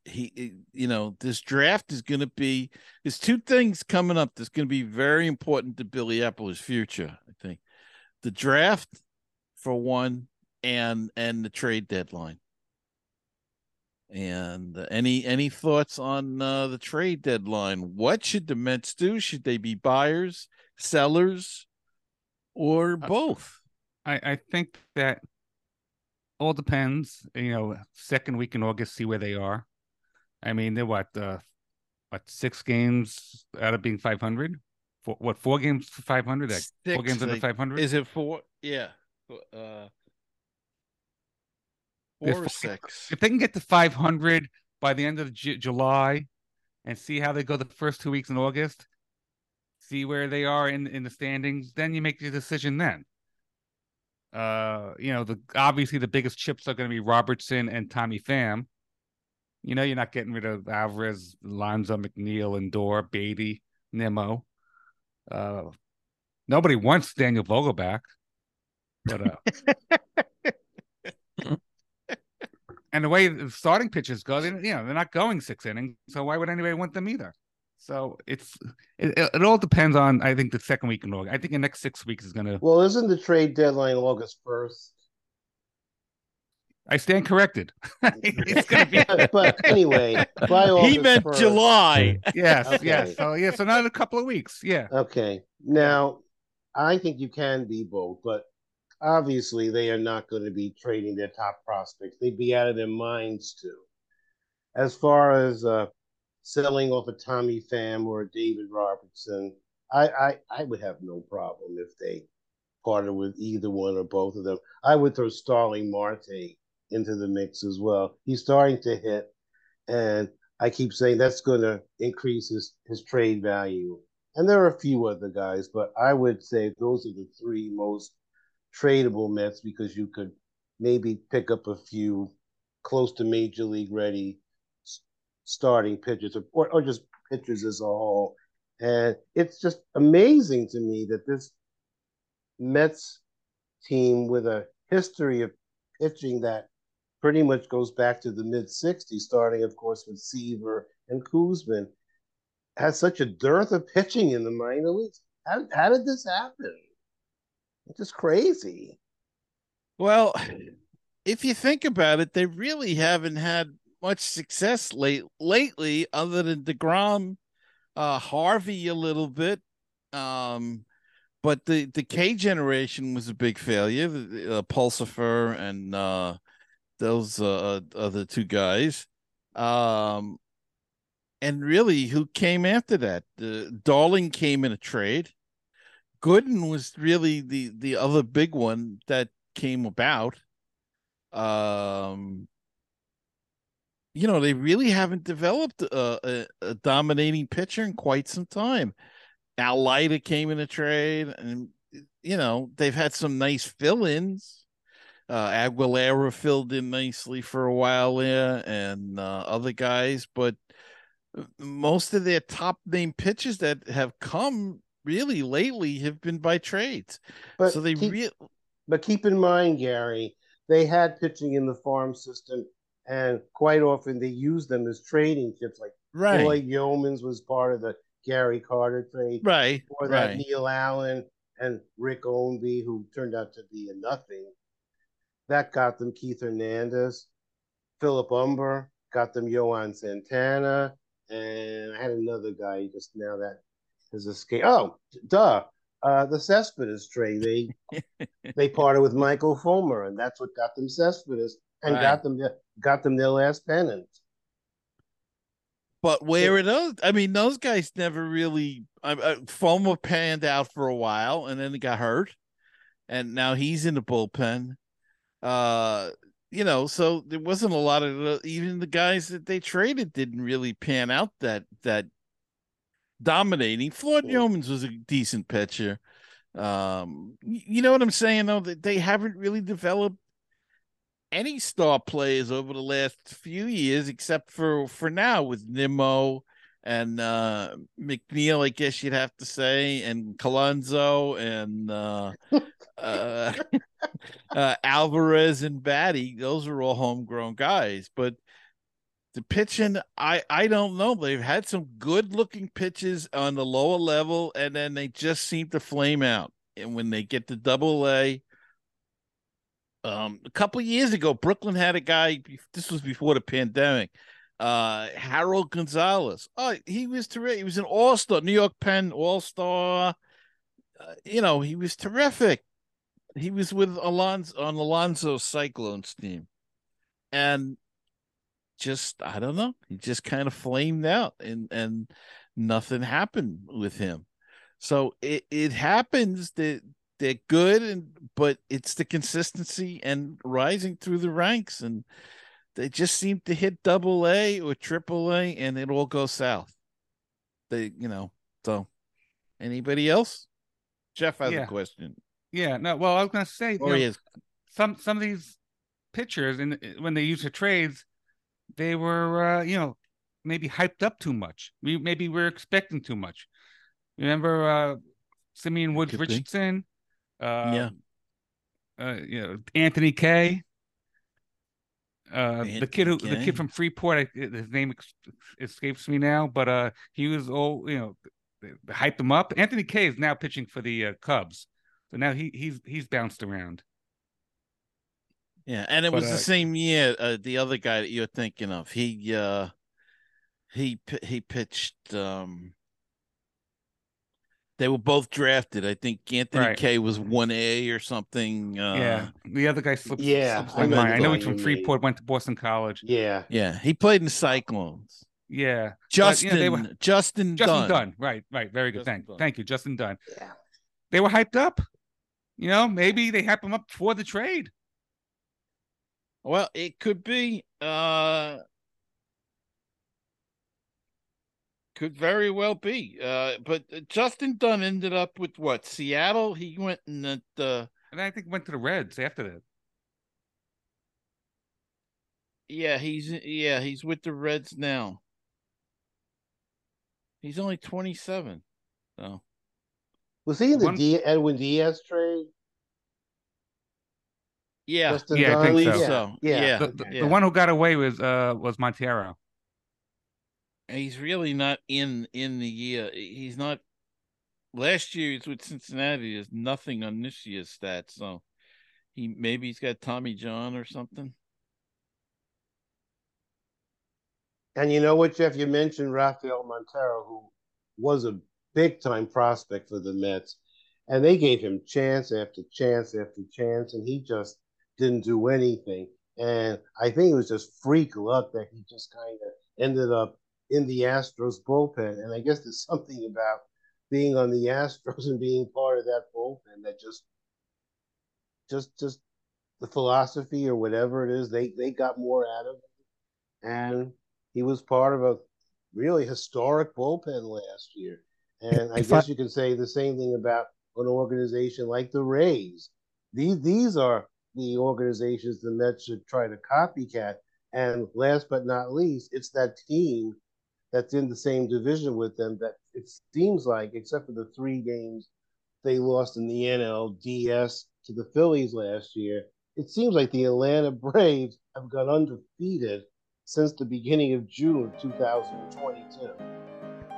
he, you know, this draft is going to be. There's two things coming up that's going to be very important to Billy Eppler's future. I think the draft, for one, and and the trade deadline. And uh, any any thoughts on uh, the trade deadline? What should the Mets do? Should they be buyers, sellers, or both?
I, I think that all depends. You know, second week in August, see where they are. I mean, they're what uh, what six games out of being five hundred? Four, what four games five hundred? Four games out of five hundred?
Is it four? Yeah. Uh, Four or six.
If they can get to 500 by the end of J- July and see how they go the first two weeks in August, see where they are in, in the standings, then you make your decision then. Uh, you know, the obviously the biggest chips are going to be Robertson and Tommy Pham. You know, you're not getting rid of Alvarez, Lonzo, McNeil, and Door, Baty, Nimmo. Uh, nobody wants Daniel Vogelbach, but uh, <laughs> and the way the starting pitches go, they, you know, they're not going six innings, so why would anybody want them either? So it's it, it all depends on I think the second week in August. I think the next six weeks is gonna.
Well, isn't the trade deadline August first?
I stand corrected. <laughs> <laughs>
It's gonna be... <laughs> but anyway, by August
he meant
1st,
July.
Yes, okay. yes. So yeah, so not a couple of weeks. Yeah.
Okay. Now, I think you can be both, but obviously they are not going to be trading their top prospects. They'd be out of their minds to. As far as uh, selling off a Tommy Pham or a David Robertson, I, I, I would have no problem if they parted with either one or both of them. I would throw Starling Marte into the mix as well. He's starting to hit, and I keep saying that's going to increase his, his trade value. And there are a few other guys, but I would say those are the three most tradable Mets because you could maybe pick up a few close to major league ready starting pitchers or, or just pitchers as a whole. And it's just amazing to me that this Mets team with a history of pitching that pretty much goes back to the mid 60s, starting, of course, with Seaver and Koosman, has such a dearth of pitching in the minor leagues. How, how did this happen? It's just crazy.
Well, if you think about it, they really haven't had much success late lately, other than Degrom, uh, Harvey a little bit. Um, but the the K generation was a big failure. Uh, Pulsipher and uh, those uh, other two guys. Um, and really, who came after that? Uh, Darling came in a trade. Gooden was really the the other big one that came about. Um, you know, they really haven't developed a, a, a dominating pitcher in quite some time. Al Leiter came in a trade, and you know they've had some nice fill-ins. Uh, Aguilera filled in nicely for a while there, and uh, other guys, but uh, most of their top name pitchers that have come really lately have been by trades. But so they
keep,
really.
But keep in mind, Gary, they had pitching in the farm system, and quite often they used them as trading chips. Like
right,
Floyd Youmans was part of the Gary Carter trade.
Right.
Or that right. Neil Allen and Rick Ownby, who turned out to be a nothing. That got them Keith Hernandez, Philip Umber, got them Johan Santana, and I had another guy just now that has escaped. Oh, duh. Uh, the Cespedes trade. They <laughs> they parted with Michael Fulmer, and that's what got them Cespedes and right. got them got them their last pennant.
But where are those? I mean, those guys never really. I, I, Fulmer panned out for a while, and then he got hurt, and now he's in the bullpen. Uh, you know, so there wasn't a lot of even the guys that they traded didn't really pan out that that dominating. Floyd Youmans was a decent pitcher. Um, you know what I'm saying though that they haven't really developed any star players over the last few years, except for for now with Nimmo and uh McNeil, I guess you'd have to say, and Colonzo and uh, <laughs> uh, uh Alvarez and Baty. Those are all homegrown guys, but the pitching, I I don't know. They've had some good looking pitches on the lower level, and then they just seem to flame out. And when they get to double A, um, a couple years ago, Brooklyn had a guy. This was before the pandemic. Uh, Harol Gonzalez. Oh, he was terrific. He was an all star, New York Penn all star. Uh, you know, he was terrific. He was with Alonso on Alonso's Cyclones team, and just I don't know. He just kind of flamed out, and and nothing happened with him. So it it happens that they're good and but it's the consistency and rising through the ranks and they just seem to hit double A or triple A and it all goes south. They, you know, so anybody else? Jeff has
Yeah.
a question.
Yeah, no. Well, I was gonna say, you
Or
know,
is
some some of these pitchers, and when they used to trades, they were, uh, you know, maybe hyped up too much. We maybe we're expecting too much. Remember, uh, Simeon Woods Richardson, uh,
Yeah.
uh, you know, Anthony Kay. Uh, the kid who, the kid from Freeport, I, his name escapes me now, but uh, he was all, you know, hyped him up. Anthony Kay is now pitching for the uh, Cubs, so now he he's he's bounced around.
Yeah, and it
But,
was
uh,
the same year. Uh, the other guy that you're thinking of, he uh, he he pitched. Um, they were both drafted. I think Anthony
Right.
Kay was one A or something. Uh,
yeah, the other guy slips.
yeah,
slips
I know
I know he's from Freeport. Went to Boston College.
Yeah.
yeah, he played in the Cyclones.
Yeah, But,
Justin,
you know, they were-
Justin,
Justin
Dunn.
Dunn. Right, right. Very good.
Justin
Thank,
Dunn.
thank you, Justin Dunn.
Yeah.
They were hyped up. You know, maybe they hyped him up for the trade.
Well, it could be. Uh, could very well be. Uh, but Justin Dunn ended up with what? Seattle. He went in at uh,
And I think went to the Reds after that.
yeah. He's yeah. He's with the Reds now. He's only twenty seven. So
Was he in the
One-
D- Edwin Diaz trade?
yeah,
Justin
Yeah, I think
believe
so.
so.
Yeah.
Yeah.
The, the,
yeah.
the one who got away was uh was Montero.
He's really not in in the year. He's not. Last year he's with Cincinnati. There's nothing on this year's stats, so he maybe he's got Tommy John or something.
And you know what, Jeff? You mentioned Rafael Montero, who was a big time prospect for the Mets. And they gave him chance after chance after chance, and he just didn't do anything. And I think it was just freak luck that he just kind of ended up in the Astros bullpen. And I guess there's something about being on the Astros <laughs> and being part of that bullpen that just just just the philosophy or whatever it is, they they got more out of it. And he was part of a really historic bullpen last year. And I
If I-
guess you can say the same thing about an organization like the Rays. These these are the organizations the Mets should try to copycat. And last but not least, it's that team that's in the same division with them that it seems like, except for the three games they lost in the NLDS to the Phillies last year, it seems like the Atlanta Braves have gone undefeated since the beginning of June of 2022.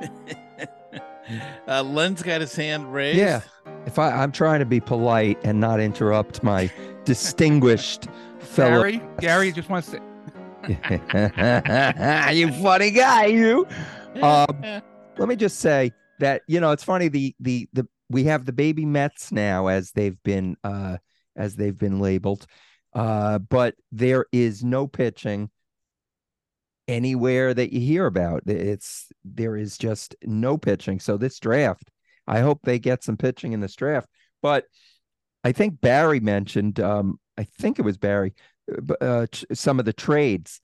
<laughs>
uh, Len's got his hand raised.
Yeah. If I, I'm trying to be polite and not interrupt my distinguished <laughs> fellow.
Gary, Gary just wants to. <laughs>
you funny guy, you. Um, let me just say that you know it's funny the the the we have the baby Mets now as they've been uh as they've been labeled, uh, but there is no pitching, anywhere that you hear about. It's there is just no pitching. So this draft, I hope they get some pitching in this draft. But I think Barry mentioned, um, I think it was Barry, uh, some of the trades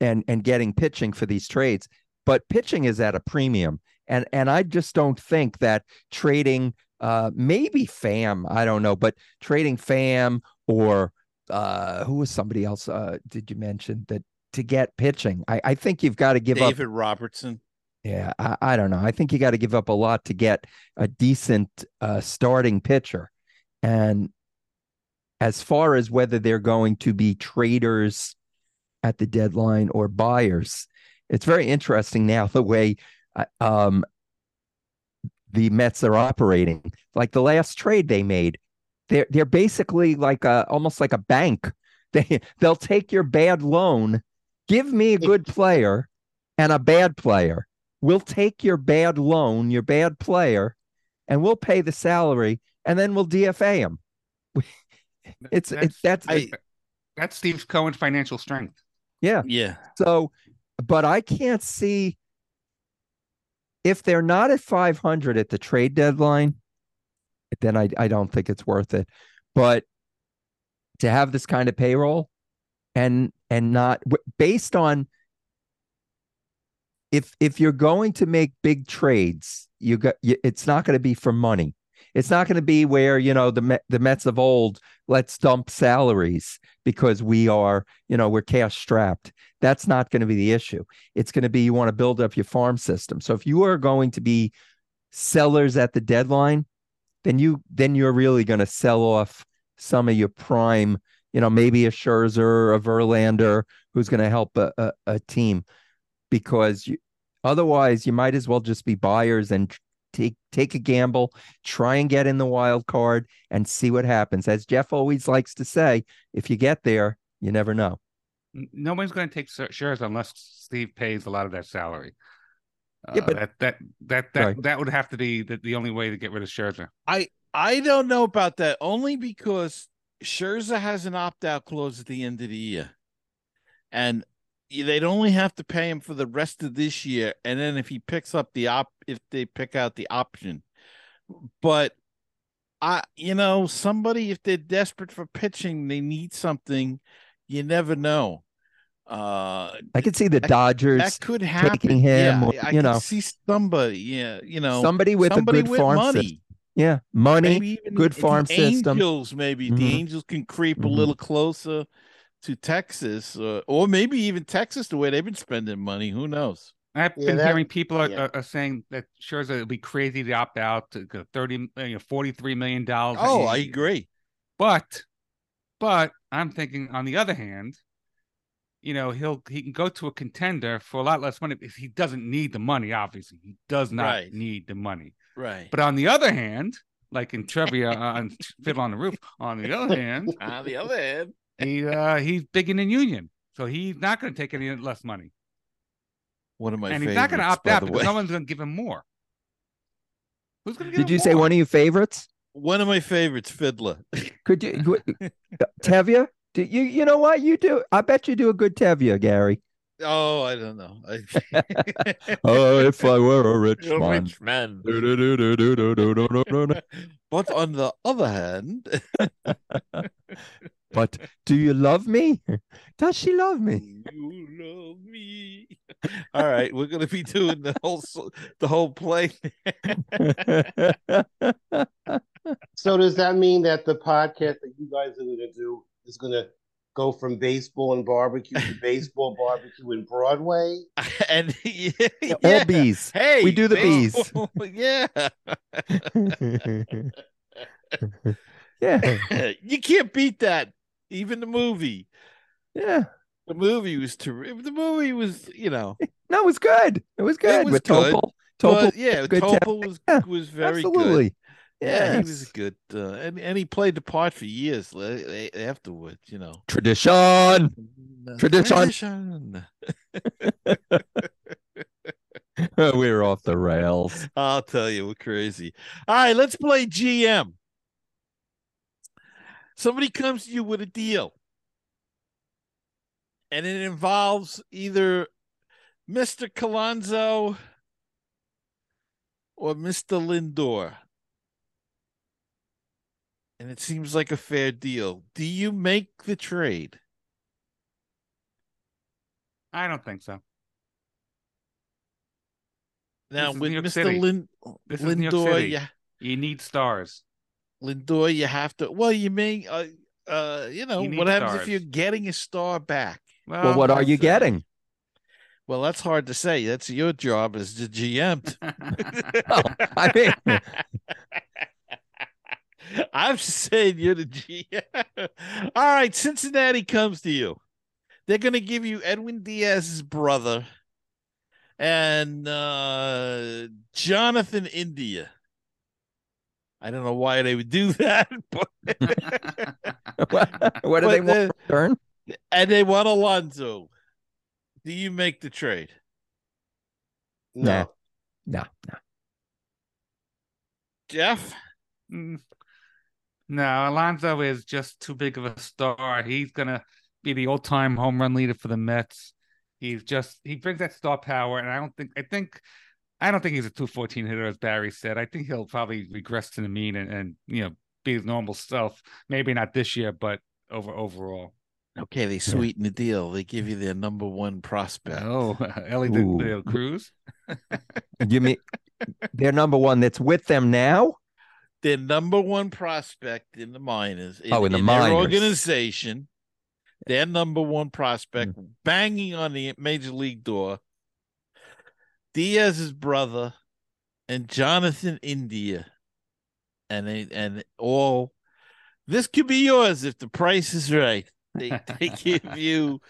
and and getting pitching for these trades. But pitching is at a premium, and and I just don't think that trading uh, maybe Pham I don't know, but trading Pham or uh, who was somebody else? Uh, did you mention that to get pitching? I, I think you've got to give
David
up.
David Robertson.
Yeah, I, I, don't know. I think you got to give up a lot to get a decent uh, starting pitcher. And as far as whether they're going to be traders at the deadline or buyers, it's very interesting now the way uh, um, the Mets are operating. Like the last trade they made, they're they're basically like a almost like a bank. <laughs> They they'll take your bad loan, give me a good player and a bad player. We'll take your bad loan, your bad player, and we'll pay the salary, and then we'll DFA him. <laughs> It's that's, it's that's I,
that's Steve Cohen's financial strength.
Yeah,
yeah.
So, but I can't see if they're not at 500 at the trade deadline, then I, I don't think it's worth it. But to have this kind of payroll and and not based on if if you're going to make big trades, you got you, it's not going to be for money. It's not going to be where you know the the Mets of old let's dump salaries because we are you know we're cash strapped. That's not going to be the issue. It's going to be you want to build up your farm system. So if you are going to be sellers at the deadline, then you then you're really going to sell off some of your prime. You know maybe a Scherzer, a Verlander, who's going to help a, a, a team because you, otherwise you might as well just be buyers and take take a gamble, try and get in the wild card and see what happens. As Jeff always likes to say, if you get there, you never know.
No one's going to take shares unless Steve pays a lot of that salary.
Yeah, uh, but
that that that that, that would have to be the, the only way to get rid of Scherzer.
I I don't know about that only because Scherzer has an opt out clause at the end of the year, and they'd only have to pay him for the rest of this year, and then if he picks up the op, if they pick out the option, but I, you know, somebody if they're desperate for pitching, they need something. You never know. Uh,
I could see the Dodgers
that could happen.
taking him.
Yeah,
you know,
see somebody. Yeah, you know,
somebody with somebody a good with farm money. System. Yeah, money, good farm system.
Angels, maybe mm-hmm. the Angels can creep mm-hmm. a little closer to Texas, uh, or maybe even Texas, the way they've been spending money. Who knows?
I've yeah, been that, hearing people are, yeah. are, saying that Scherzer would be crazy to opt out to thirty, you know, forty-three million dollars.
Oh, I agree.
But, but I'm thinking on the other hand, you know, he'll he can go to a contender for a lot less money if he doesn't need the money. Obviously, he does not right. need the money.
Right.
But on the other hand, like in trivia on <laughs> Fiddle on the Roof, on the other <laughs> hand,
on the other hand,
he uh, he's big in the union, so he's not going to take any less money.
One of my
and
he's
not going to opt out
because way.
no one's going to give him more. Who's going to
Did you
more?
say one of your favorites?
One of my favorites, Fiddler.
Could you <laughs> Tevye? Do you you know what you do? I bet you do a good Tevye, Gary.
Oh, I don't know. <laughs>
oh, if I were a rich
a
man.
Rich man. but on the other hand, <laughs>
but do you love me? <laughs> Does she love me?
You love me. <laughs> All right, we're gonna be doing the whole the whole play. <laughs>
so does that mean that the podcast that you guys are gonna do is gonna go from baseball and barbecue to baseball barbecue and Broadway?
And yeah,
yeah. all bees.
Hey,
we do the
baseball,
bees.
Yeah.
yeah.
you can't beat that even the movie.
Yeah.
The movie was terrific. The movie was, you know, <laughs>
no, it was good. It was good.
It was
With
good.
Topol. Topol
yeah,
good
Topol was
yeah,
was very
absolutely.
good. Yeah, he was good, uh, and and he played the part for years afterwards. You know,
tradition, tradition.
tradition. <laughs>
we're off the rails.
I'll tell you, we're crazy. All right, let's play GM. Somebody comes to you with a deal. and it involves either Mr. Colonzo or Mr. Lindor. And it seems like a fair deal. Do you make the trade?
I don't think so.
Now with Mr.
City.
Lin-
This is New York
Lindor, yeah,
You need stars.
Lindor, you have to. Well, you may, uh, uh, you know,
You
what happens if you're getting a star back?
well, what are you getting?
Well, that's hard to say. That's your job as the GM.
Oh, <laughs> <laughs> I mean, <laughs>
I'm just saying you're the GM. All right, Cincinnati comes to you. They're going to give you Edwin Diaz's brother and uh, Jonathan India. I don't know why they would do <laughs> that, but
what, <laughs> what do
But
they want
the-
in return?
and they want Alonso. Do you make the trade?
No.
No, no.
Jeff?
Mm. No, Alonso is just too big of a star. He's gonna be the all-time home run leader for the Mets. He's just he brings that star power, and I don't think I think I don't think he's a 214 hitter, as Barry said. I think he'll probably regress to the mean and, and you know be his normal self. Maybe not this year, but over overall.
Okay, they sweeten the deal. They give you their number one prospect.
Oh, <laughs> Elly De,
Ooh.
Cruz. <laughs>
You mean they're number one that's with them now?
their number one prospect in the minors. In,
Oh, in the
their
minors.
organization, their number one prospect
Mm.
banging on the major league door. Diaz's brother and Jonathan India, and they, and all. This could be yours if the price is right. They they <laughs> give you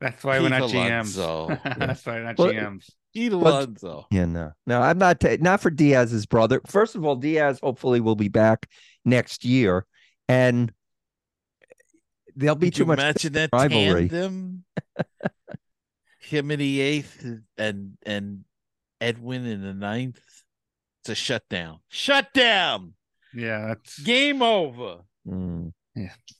That's why we're not
Pete
GMs.
Alonso. <laughs> <laughs>
That's why we're not
Well,
GMs.
Pete Alonso.
Yeah, no, no. I'm not. ta- not for Diaz's brother. First of all, Diaz hopefully will be back next year, and there'll be
Could
too
you
much
imagine that
rivalry.
tandem? Him in the eighth and and Edwin in the ninth. It's a shutdown. Shutdown.
Yeah, that's
Game over.
Mm.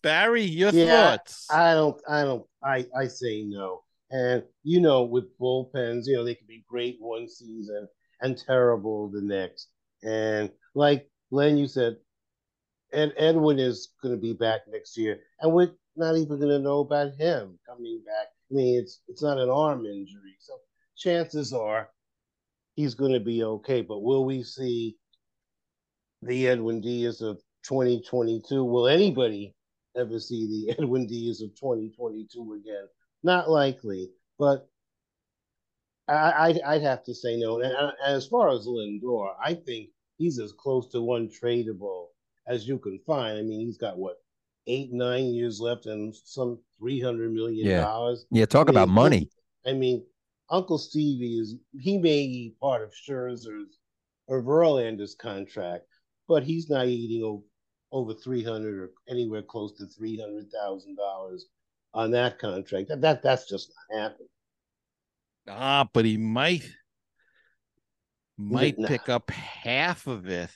Barry, your
Yeah,
thoughts?
I don't, I don't, I, I say no. And you know, with bullpens, you know, they can be great one season and terrible the next. And like Len, you said, Ed, Edwin is going to be back next year, and we're not even going to know about him coming back. I mean, it's it's not an arm injury, so chances are he's going to be okay. But will we see the Edwin Diaz of 2022? Will anybody ever see the <laughs> Edwin Diaz of 2022 again? Not likely, but I, I'd, I'd have to say no. And, and as far as Lindor, I think he's as close to one tradable as you can find. I mean, he's got what eight, nine years left and some three hundred million
Yeah.
dollars.
Yeah, talk
I mean,
about money.
I mean, Uncle Stevie is he may be part of Scherzer's or Verlander's contract, but he's not eating o- over three hundred or anywhere close to three hundred thousand dollars on that contract. That, that that's just not happening.
ah, but he might might pick up half of it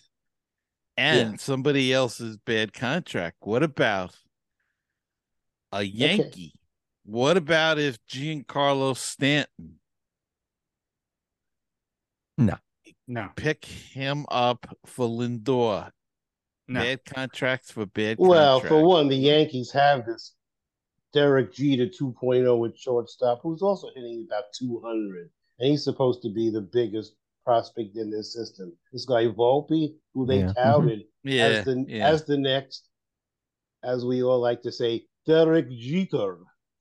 and somebody else's bad contract. What about a Yankee? What about if Giancarlo Stanton
no, No.
pick him up for Lindor?
no.
Bad contracts for bad
Well, for one, the Yankees have this Derek Jeter 2.0 with shortstop, who's also hitting about 200, and he's supposed to be the biggest prospect in this system. This guy Volpe, who they
Yeah, mhm.
touted
yeah,
as the
yeah.
as the next, as we all like to say, Derek Jeter. <laughs>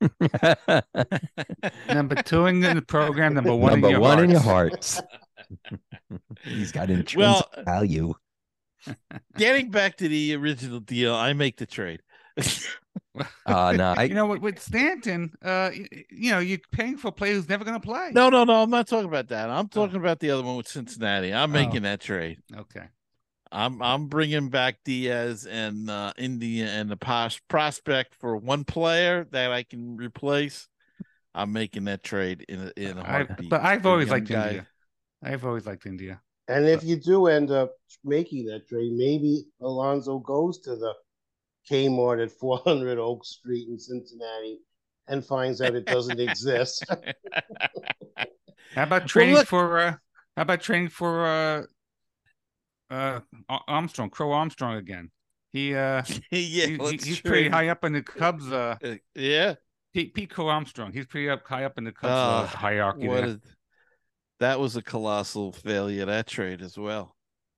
number two in the program, number one
Number
in your
one in your
hearts. <laughs>
hearts. <laughs> He's got intrinsic
Well,
value. <laughs>
getting back to the original deal, I make the trade. <laughs>
Uh, no, I,
you know, with, with Stanton, uh, you, you know, you're paying for a player who's never going to play.
no, no, no. I'm not talking about that. I'm talking about the other one with Cincinnati. I'm
Oh.
making that trade.
Okay.
I'm I'm bringing back Diaz and uh, India and the posh prospect for one player that I can replace. I'm making that trade in a, in a
I,
heartbeat.
but I've always liked
guy.
India. I've always liked India.
And if you do end up making that trade, maybe Alonso goes to the Kmart at 400 Oak Street in Cincinnati and finds out it doesn't exist. <laughs> <laughs>
How about training
look-
for uh how about training for uh uh Armstrong, Crow Armstrong again? He uh <laughs>
yeah,
he- he- he's
trade.
pretty high up in the Cubs uh
Uh, yeah,
Pete, Pete Crow Armstrong. He's pretty up high up in the Cubs
Ah,
uh, hierarchy
what
there.
a, that was a colossal failure that trade as well.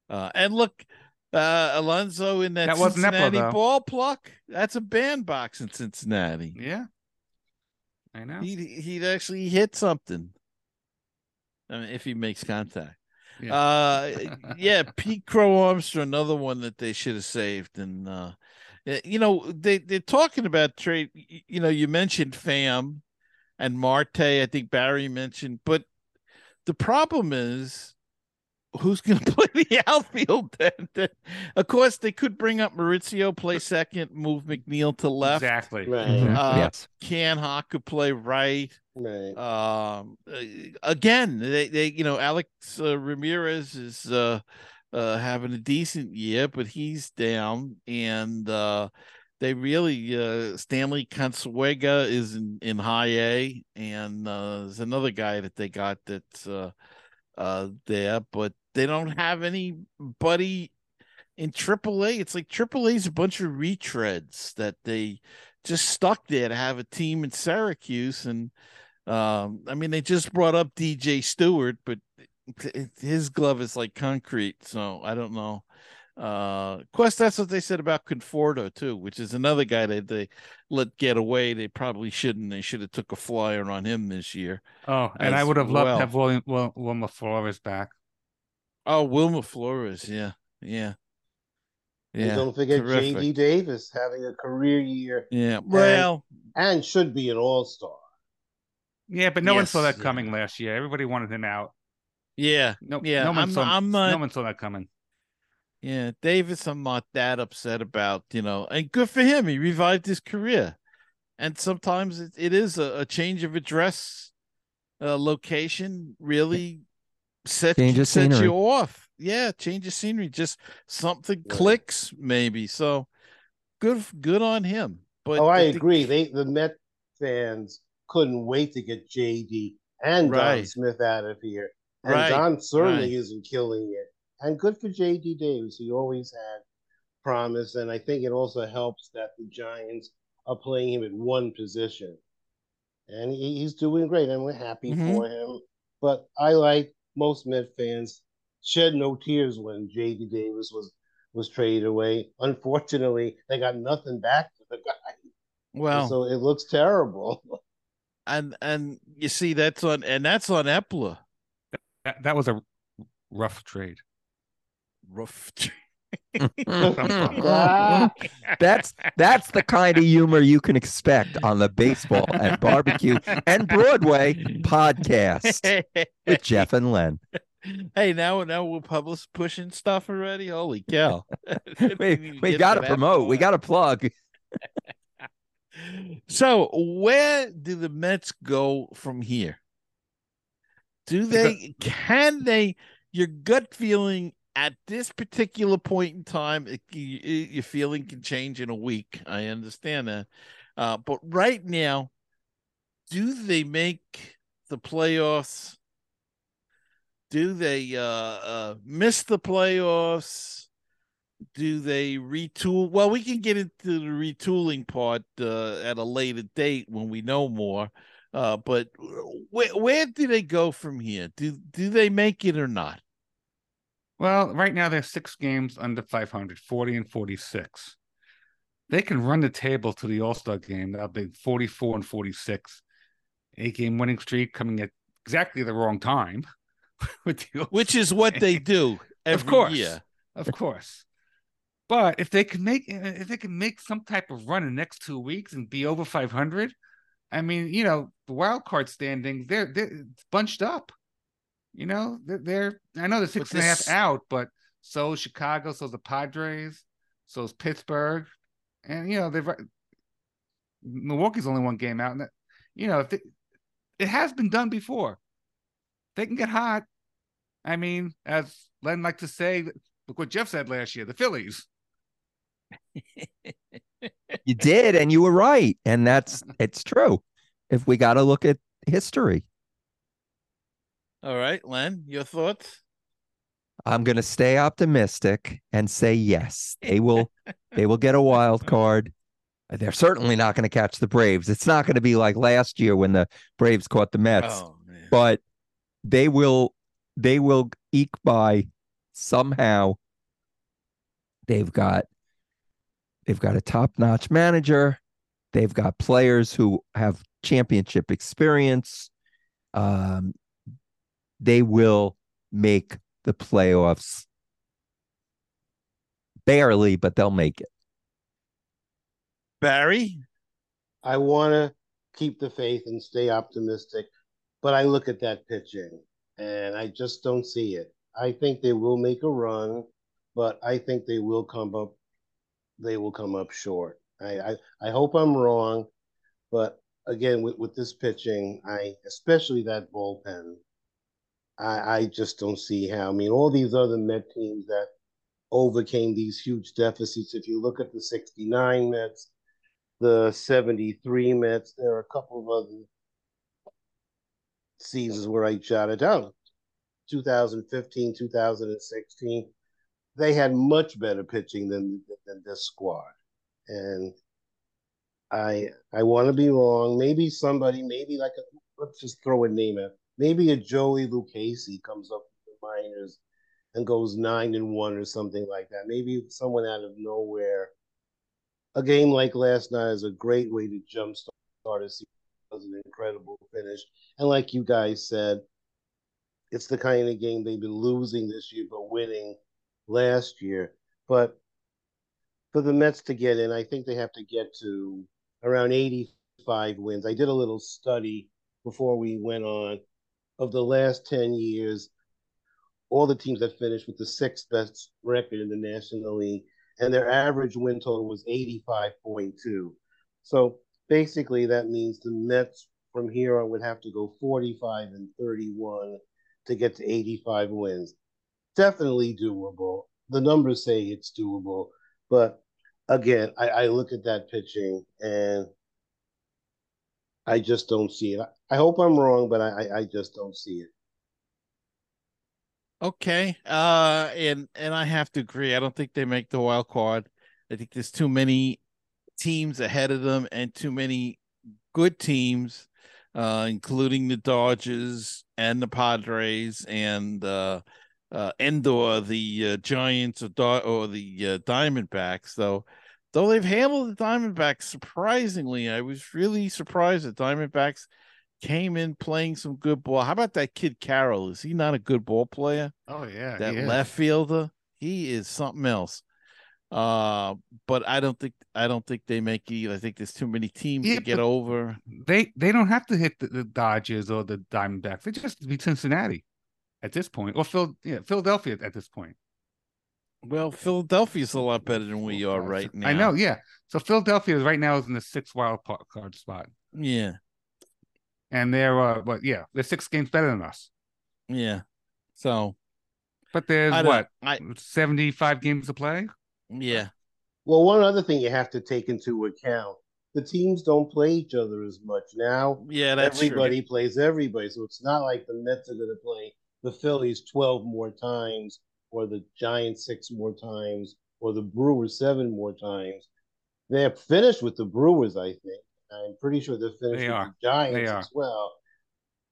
Uh, and look, uh, Alonso in that,
That
Cincinnati ball pluck. That's a bandbox in Cincinnati.
Yeah. I know.
He'd he'd actually hit something. I mean, if he makes contact.
Yeah.
Uh, <laughs> yeah, Pete Crow Armstrong, another one that they should have saved. And uh, you know, they they're talking about trade. You know, you mentioned Pham and Marte. I think Barry mentioned, but the problem is who's going <laughs> to play the outfield then? Then, of course, they could bring up Mauricio, play second, move McNeil to left.
Exactly.
Right.
Uh,
yes.
Canha could play right.
Right.
Um, uh, again, they, they you know Alex uh, Ramirez is uh, uh, having a decent year, but he's down, and uh, they really uh, Stanley Consuegra is in, in high A, and uh, there's another guy that they got that's uh, uh, there, but they don't have anybody in AAA. It's like AAA is a bunch of retreads that they just stuck there to have a team in Syracuse, and um, I mean they just brought up DJ Stewart, but his glove is like concrete, so I don't know. Uh, of course, that's what they said about Conforto too, which is another guy that they let get away. They probably shouldn't. They should have took a flyer on him this year.
Oh, and I would have loved
well.
to have William Wil- Wilmer Flores back.
Oh, Wilmer Flores, yeah, yeah,
And don't forget
terrific.
JD Davis having a career year
yeah. Well,
and should be an all star.
Yeah, but no one saw
Yes,
that
yeah.
coming last year. Everybody wanted him out.
yeah,
No,
Yeah,
no one
I'm-
saw.
I'm
no
not-
one saw that coming.
Yeah, Davis, I'm not that upset about, you know, and good for him. He revived his career. And sometimes it, it is a, a change of address, uh, location really sets,
Change
you,
of
sets you off. Yeah, change of scenery. Just something
Right.
clicks, maybe. So good good on him. But
oh, I,
think-
agree. They the Met fans couldn't wait to get JD and
Dom
Smith out of here. And
Right,
Dom certainly
right.
isn't killing it. And good for JD Davis. He always had promise. And I think it also helps that the Giants are playing him at one position. And he, he's doing great, and we're happy
Mhm.
for him. But I like most Met fans shed no tears when JD Davis was was traded away. Unfortunately, they got nothing back for the guy.
well,
so it looks terrible. <laughs>
and and you see that's on and that's on Eppler.
That, that was a rough trade.
Rough. <laughs>
Ah,
that's that's the kind of humor you can expect on the baseball and barbecue and Broadway podcast with Jeff and Len.
Hey, now now we're public pushing stuff already. Holy cow! <laughs>
We we got to promote. We got to plug. <laughs>
So, where do the Mets go from here? Do they? Can they? Your gut feeling at this particular point in time, it, you, your feeling can change in a week. I understand that, uh, but right now, do they make the playoffs? Do they uh, uh, miss the playoffs? Do they retool? Well, we can get into the retooling part uh, at a later date when we know more. Uh, but where where do they go from here? Do do they make it or not?
Well, right now they're six games under 500, 40 and 46. They can run the table to the All Star game. That'll be 44 and 46. Eight game winning streak coming at exactly the wrong time. <laughs> with the
Which is what they do
of course,
year.
of course. But if they can make if they can make some type of run in the next two weeks and be over 500, I mean, you know, the wild card standings they're they're bunched up. You know, they're, they're I know they're six and a half
this-
out, but so is Chicago, so is the Padres, so is Pittsburgh, and you know they've uh, Milwaukee's only one game out, and that, you know if they, it has been done before. They can get hot. I mean, as Len liked to say, look what Jeff said last year: the Phillies.
You did, and you were right, and that's <laughs> it's true. if we got to look at history.
All right, Len, your thoughts?
I'm going to stay optimistic and say yes. They will <laughs> they will get a wild card. They're certainly not going to catch the Braves. It's not going to be like last year when the Braves caught the Mets.
Oh.
But they will they will eke by somehow. They've got they've got a top-notch manager. They've got players who have championship experience. Um, they will make the playoffs barely, but they'll make it.
Barry?
I want to keep the faith and stay optimistic, but I look at that pitching and I just don't see it. I think they will make a run, but I think they will come up. They will come up short. I I, I hope I'm wrong, but again with, with this pitching, I especially that bullpen, I I just don't see how. I mean, all these other Met teams that overcame these huge deficits. If you look at the '69 Mets, the 73 Mets. There are a couple of other seasons where I jotted down 2015, 2016. They had much better pitching than than this squad, and I I want to be wrong. Maybe somebody, maybe like a, let's just throw a name out. Maybe a Joey Lucchesi comes up with the minors and goes nine and one or something like that. Maybe someone out of nowhere a game like last night is a great way to jumpstart a season. It was an incredible finish, and like you guys said, it's the kind of game they've been losing this year but winning last year. But for the Mets to get in, I think they have to get to around 85 wins. I did a little study before we went on of the last 10 years, all the teams that finished with the sixth best record in the National League and their average win total was 85.2. So basically, that means the Mets from here on would have to go 45 and 31 to get to 85 wins. Definitely doable. The numbers say it's doable, but again, I, I look at that pitching and I just don't see it. I hope I'm wrong, but I, I just don't see it.
Okay. Uh and and I have to agree. I don't think they make the wild card. I think there's too many teams ahead of them and too many good teams, uh, including the Dodgers and the Padres and uh uh Endor, the uh, Giants or, or the uh, Diamondbacks, though though they've handled the Diamondbacks surprisingly. I was really surprised that Diamondbacks came in playing some good ball. How about that kid Carroll? Is he not a good ball player?
Oh yeah,
that left fielder, he is something else. Uh, but I don't think I don't think they make either. I think there's too many teams
Yeah,
to get over.
They they don't have to hit the, the Dodgers or the Diamondbacks. They just beat Cincinnati at this point, or Phil, yeah, Philadelphia at this point.
Well, Philadelphia's a lot better than we are right now.
I know, yeah. So Philadelphia is right now is in the sixth wild card spot,
Yeah,
and they're uh, what? Yeah, they're six games better than us.
yeah. So
But there's
I
what
I
seventy five games to play.
yeah.
Well, one other thing you have to take into account the teams don't play each other as much now.
Yeah, that's
everybody
true.
plays everybody. So it's not like the Mets are going to play the Phillies 12 more times or the Giants six more times or the Brewers seven more times. They're finished with the Brewers, I think. I'm pretty sure they're finished
They
with
are.
the Giants as well.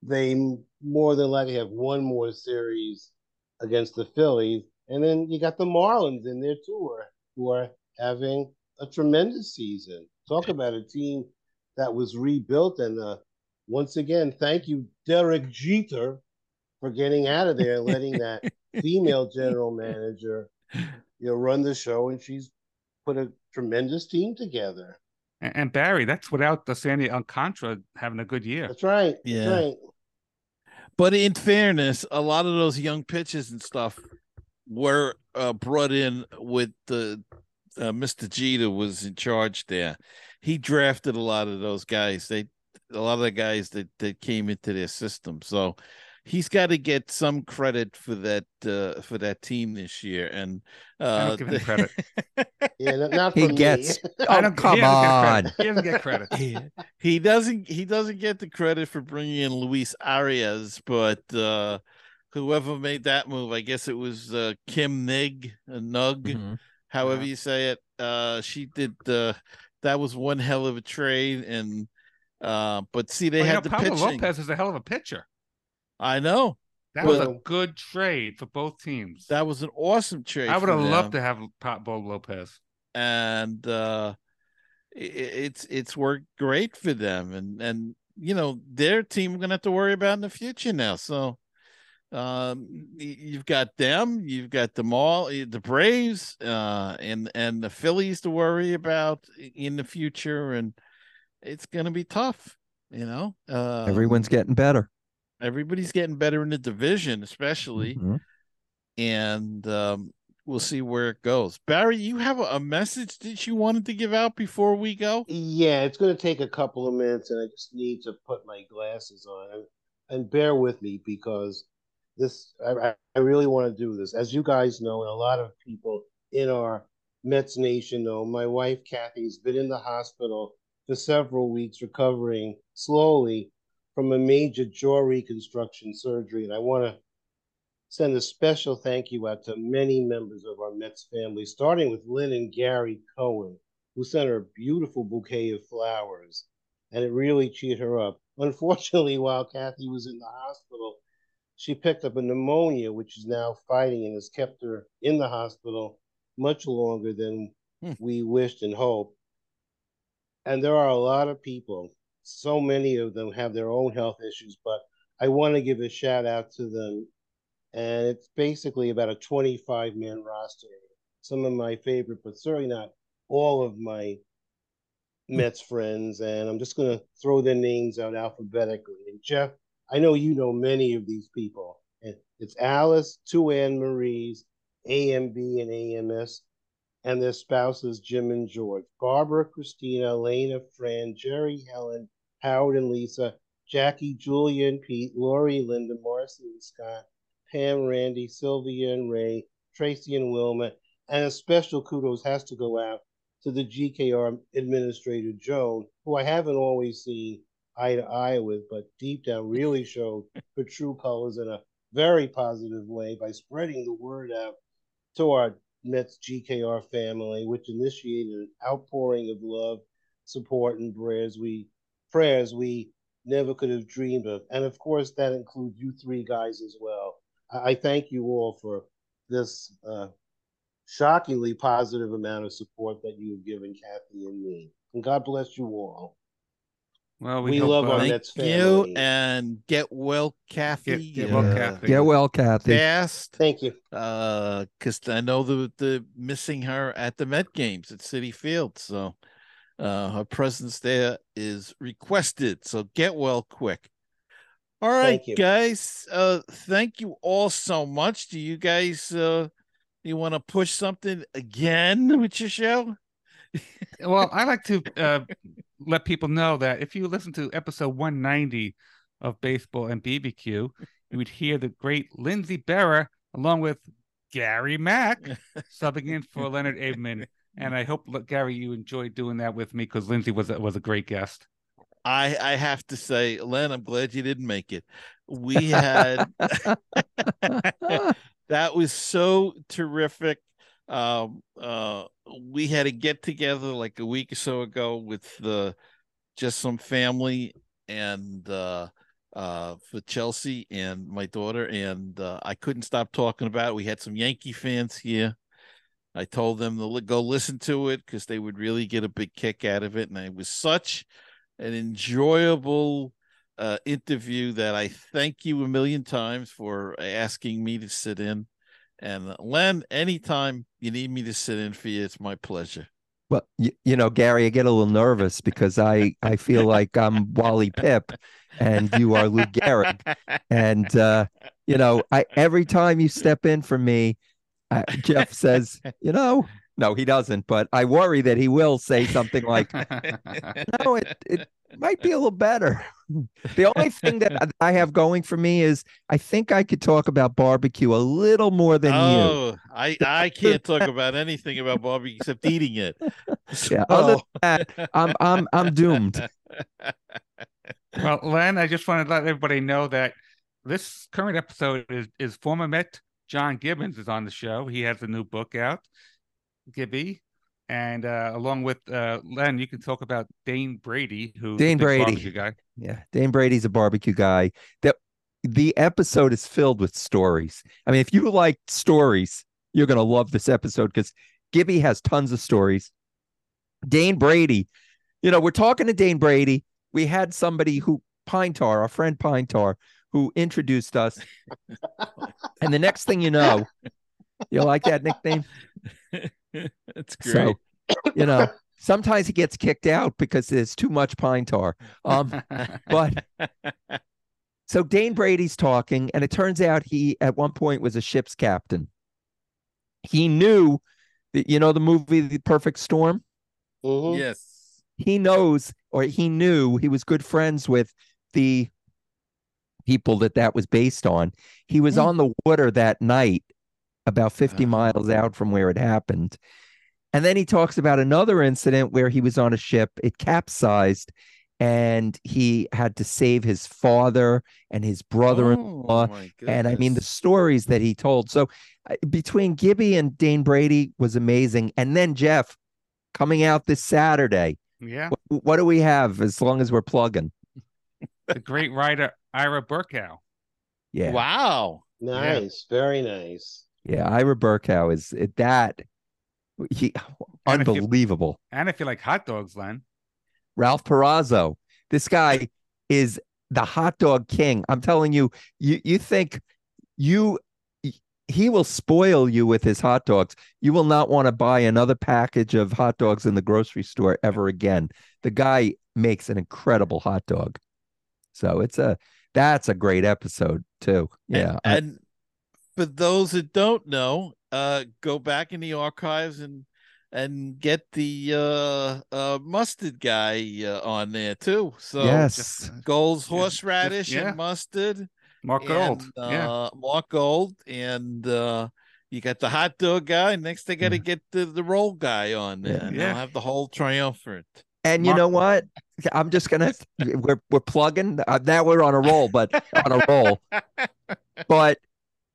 They more than likely have one more series against the Phillies. And then you got the Marlins in there too, who are, who are having a tremendous season. Talk about a team that was rebuilt. And uh, once again, thank you, Derek Jeter, for getting out of there and letting that <laughs> female general manager you know run the show. And she's put a tremendous team together.
And, and Barry, that's without the Sandy Alcantara having a good year.
That's right.
Yeah.
That's right.
But in fairness, a lot of those young pitchers and stuff were uh, brought in with the uh, Mr. Jeter was in charge there. He drafted a lot of those guys. They a lot of the guys that that came into their system. So he's got to get some credit for that uh, for that team this year. And
I
uh,
don't give him credit. <laughs>
Yeah, not, not
He
me.
gets. <laughs>
I
Oh,
don't,
come
he doesn't get
on.
He doesn't get credit. <laughs>
he, he doesn't he doesn't get the credit for bringing in Luis Arraez, but uh, whoever made that move, I guess it was uh, Kim Nig, uh, Nug,
Mhm.
however
Yeah.
you say it. Uh, she did. Uh, that was one hell of a trade, and uh, but see, they
Well, you
had
know,
the
Pablo
pitching.
Lopez is a hell of a pitcher.
I know
That was a good trade for both teams.
that was an awesome trade.
I would have loved to have Pablo Lopez.
and uh i- i- it's it's worked great for them and and you know their team we're gonna have to worry about in the future now so um you've got them you've got them all eh, the braves uh and and the phillies to worry about in the future and it's gonna be tough you know uh
Everyone's getting better.
Everybody's getting better in the division especially
Mhm.
and um, we'll see where it goes. Barry, you have a, a message that you wanted to give out before we go?
Yeah, it's going to take a couple of minutes, and I just need to put my glasses on. And, and bear with me because this, I, I- I really want to do this. As you guys know, and a lot of people in our Mets Nation know, my wife Kathy has been in the hospital for several weeks recovering slowly from a major jaw reconstruction surgery. And I want to send a special thank you out to many members of our Mets family, starting with Lynn and Gary Cohen who sent her a beautiful bouquet of flowers, and it really cheered her up. Unfortunately, while Kathy was in the hospital, she picked up a pneumonia, which is now fighting and has kept her in the hospital much longer than
Hmm.
we wished and hoped. And there are a lot of people, so many of them have their own health issues, but I want to give a shout out to them. And it's basically about a 25 man roster. Some of my favorite, but certainly not all of my Mets friends, and I'm just going to throw their names out alphabetically. And Jeff, I know you know many of these people. And It's Alice, two Anne Marie's, AMB and AMS, and their spouses Jim and George, Barbara, Christina, Elena, Fran, Jerry, Helen, Howard and Lisa, Jackie, Julian, Pete, Lori, Linda, Marcy and Scott, Pam, Randy, Sylvia and Ray, Tracy and Wilma, and a special kudos has to go out to the GKR administrator, Joan, who I haven't always seen eye to eye with, but deep down really <laughs> showed her true colors in a very positive way by spreading the word out to our Mets GKR family, which initiated an outpouring of love, support, and prayers. We prayers we never could have dreamed of. And of course, that includes you three guys as well. I, I thank you all for this uh, shockingly positive amount of support that you have given Kathy and me. And God bless you all.
Well, we,
We
hope,
love
uh,
our
Thank
Mets
you, and get well, Kathy.
Get- get well,
uh,
Kathy.
Get well, Kathy.
Fast,
Thank you.
uh, because I know the the missing her at the Met games at Citi Field, so uh, her presence there is requested. So get well quick. All right,
Thank you.
guys. Uh, thank you all so much. Do you guys uh, you want to push something again with your show? <laughs>
well, I like to uh, let people know that if you listen to episode 190 of Baseball and BBQ, you would hear the great Lindsey Berra along with Gary Mack <laughs> subbing in for Leonard Abeman. And I hope, Gary, you enjoyed doing that with me because Lindsey was a, was a great guest.
I I have to say, Len, I'm glad you didn't make it. We had <laughs> <laughs> that was so terrific. Um, uh, we had a get together like a week or so ago with the just some family and uh, uh, for Chelsea and my daughter, and uh, I couldn't stop talking about it. We had some Yankee fans here. I told them to go listen to it because they would really get a big kick out of it, and it was such an enjoyable uh, interview that I thank you a million times for asking me to sit in. And uh, Len, anytime you need me to sit in for you, it's my pleasure.
Well, you, you know, Gary, I get a little nervous because I I feel like I'm Wally Pipp and you are Lou Gehrig. <laughs> And uh, you know, I every time you step in for me, uh, Jeff says, you know, no, he doesn't, but I worry that he will say something like, <laughs> no, it, it might be a little better. The only thing that <laughs> I have going for me is I think I could talk about barbecue a little more than you.
oh, I I can't talk <laughs> about anything about barbecue except eating it.
Yeah, other than that, I'm I'm I'm doomed.
Well, Len, I just want to let everybody know that this current episode is, is former Met John Gibbons is on the show. He has a new book out, Gibby. And uh, along with uh, Len, you can talk about Dane Brady, who
Dane Brady.
guy.
Yeah, Dane Brady's a barbecue guy. That the episode is filled with stories. I mean, if you like stories, you're gonna love this episode because Gibby has tons of stories. Dane Brady, you know, we're talking to Dane Brady. We had somebody who Pine Tar, our friend Pine Tar, who introduced us. and the next thing you know, you like that nickname? <laughs>
That's great.
So, you know, sometimes he gets kicked out because there's too much pine tar. Um, but <laughs> so Dane Brady's talking, and it turns out he at one point was a ship's captain. He knew that you know the movie The Perfect Storm.
Mhm.
yes.
He knows, or he knew, he was good friends with the people that that was based on. He was
Hmm.
on the water that night, about 50
Oh.
miles out from where it happened. And then he talks about another incident where he was on a ship, it capsized, and he had to save his father and his brother
Oh, my
and I mean the stories that he told. So uh, between Gibby and Dane Brady was amazing. And then Jeff coming out this Saturday.
yeah,
What, what do we have as long as we're plugging?
the great writer Ira Berkow.
Yeah.
Wow.
Nice, very nice.
Yeah. Ira Berkow is it, that. He,
And if you-
unbelievable.
And if you like hot dogs, Len,
Ralph Perazzo. This guy is the hot dog king. I'm telling you, you you think you he will spoil you with his hot dogs. You will not want to buy another package of hot dogs in the grocery store ever again. The guy makes an incredible hot dog. So it's a that's a great episode too. Yeah. I-
And, and for those that don't know, uh, go back in the archives and and get the uh, uh, mustard guy uh, on there too. So
yes.
Gold's horseradish
yeah.
and mustard.
Mark Gold.
and,
yeah,
uh, Mark Gold, and uh, you got the hot dog guy. Next, they got to get the, the roll guy on there.
Yeah.
and
Yeah.
they'll have the whole triumvirate.
And you
Mark-
know what? I'm just gonna we're we're plugging uh, now. We're on a roll, but on a roll. <laughs> But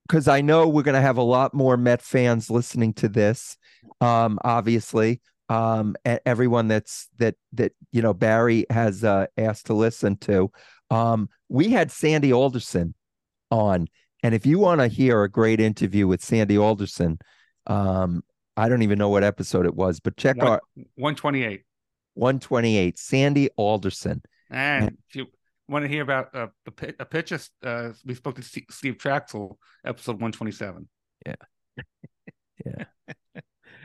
because I know we're gonna have a lot more Met fans listening to this, um, obviously, um, and everyone that's that that you know Barry has uh, asked to listen to. Um, we had Sandy Alderson on, and if you want to hear a great interview with Sandy Alderson, um, I don't even know what episode it was, but check
One-
our
128.
128, Sandy Alderson.
And if you want to hear about uh, a, a pitch, uh, we spoke to Steve, Steve Trachsel, episode 127. <laughs> <laughs>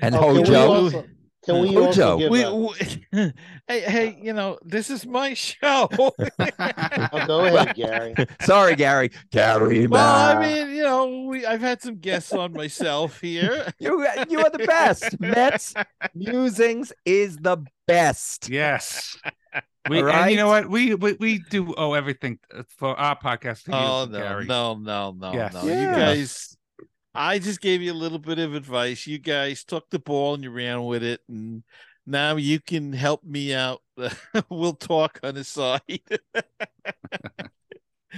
And
Oh, can we
Hojo.
Also, can we
Hojo.
also give
We,
a-
we- <laughs> hey, hey, you know, this is my show. <laughs>
oh, go <laughs> ahead, Gary.
Sorry, Gary. Gary,
well, I mean, you know, we I've had some guests on myself here.
you you are the best. Mets musings is the best.
Yes. We,
All
And you know what? We, we we do owe everything uh, for our podcast to you,
Oh no,
Gary.
no, no, no,
Yes.
no!
Yeah.
You guys, I just gave you a little bit of advice. You guys took the ball and you ran with it, and now you can help me out. <laughs> we'll talk on the side. <laughs> <laughs>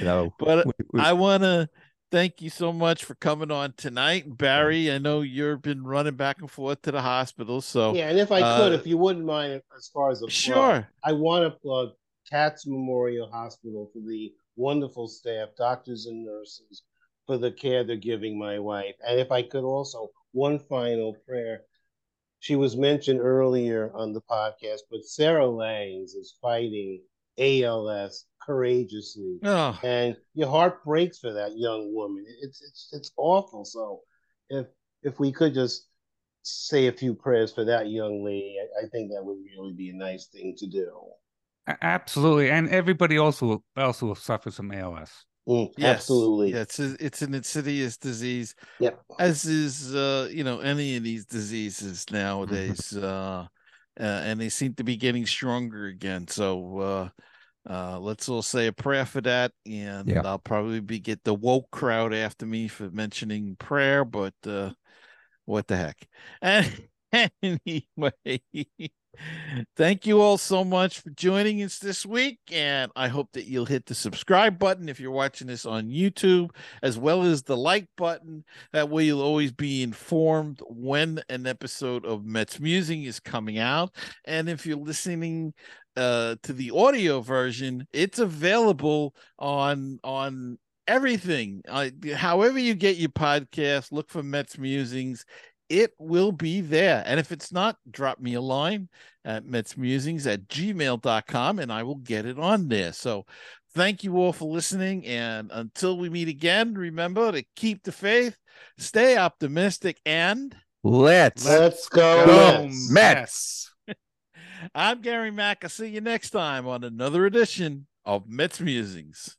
No,
But
we- we-
I want to thank you so much for coming on tonight, Barry. I know you've been running back and forth to the hospital, so
Yeah, and if I could,
Uh,
if you wouldn't mind, as far as a plug,
sure.
I want to plug Cats Memorial Hospital for the wonderful staff, doctors and nurses, for the care they're giving my wife. And if I could also, one final prayer. She was mentioned earlier on the podcast, but Sarah Langs is fighting ALS courageously.
Oh,
And your heart breaks for that young woman. It's it's it's awful. So if if we could just say a few prayers for that young lady, I, I think that would really be a nice thing to do.
Absolutely. And everybody also also suffers from ALS.
Mm,
yes.
Absolutely.
Yeah, it's a, it's an insidious disease.
Yep.
as is uh you know any of these diseases nowadays uh uh, and they seem to be getting stronger again. So uh, uh, let's all say a prayer for that, and
Yeah.
I'll probably be get the woke crowd after me for mentioning prayer, but uh, what the heck? And <laughs> anyway, thank you all so much for joining us this week, and I hope that you'll hit the subscribe button if you're watching this on YouTube, as well as the like button. That way, you'll always be informed when an episode of Mets Musing is coming out. And if you're listening uh, to the audio version, it's available on on everything. Uh, however you get your podcast, look for Mets Musings. It will be there. And if it's not, drop me a line at metsmusings at gmail.com and I will get it on there. So thank you all for listening. And until we meet again, remember to keep the faith, stay optimistic, and
Let's
Let's go,
go
Mets.
Mets. <laughs>
I'm Gary Mack. I'll see you next time on another edition of Mets Musings.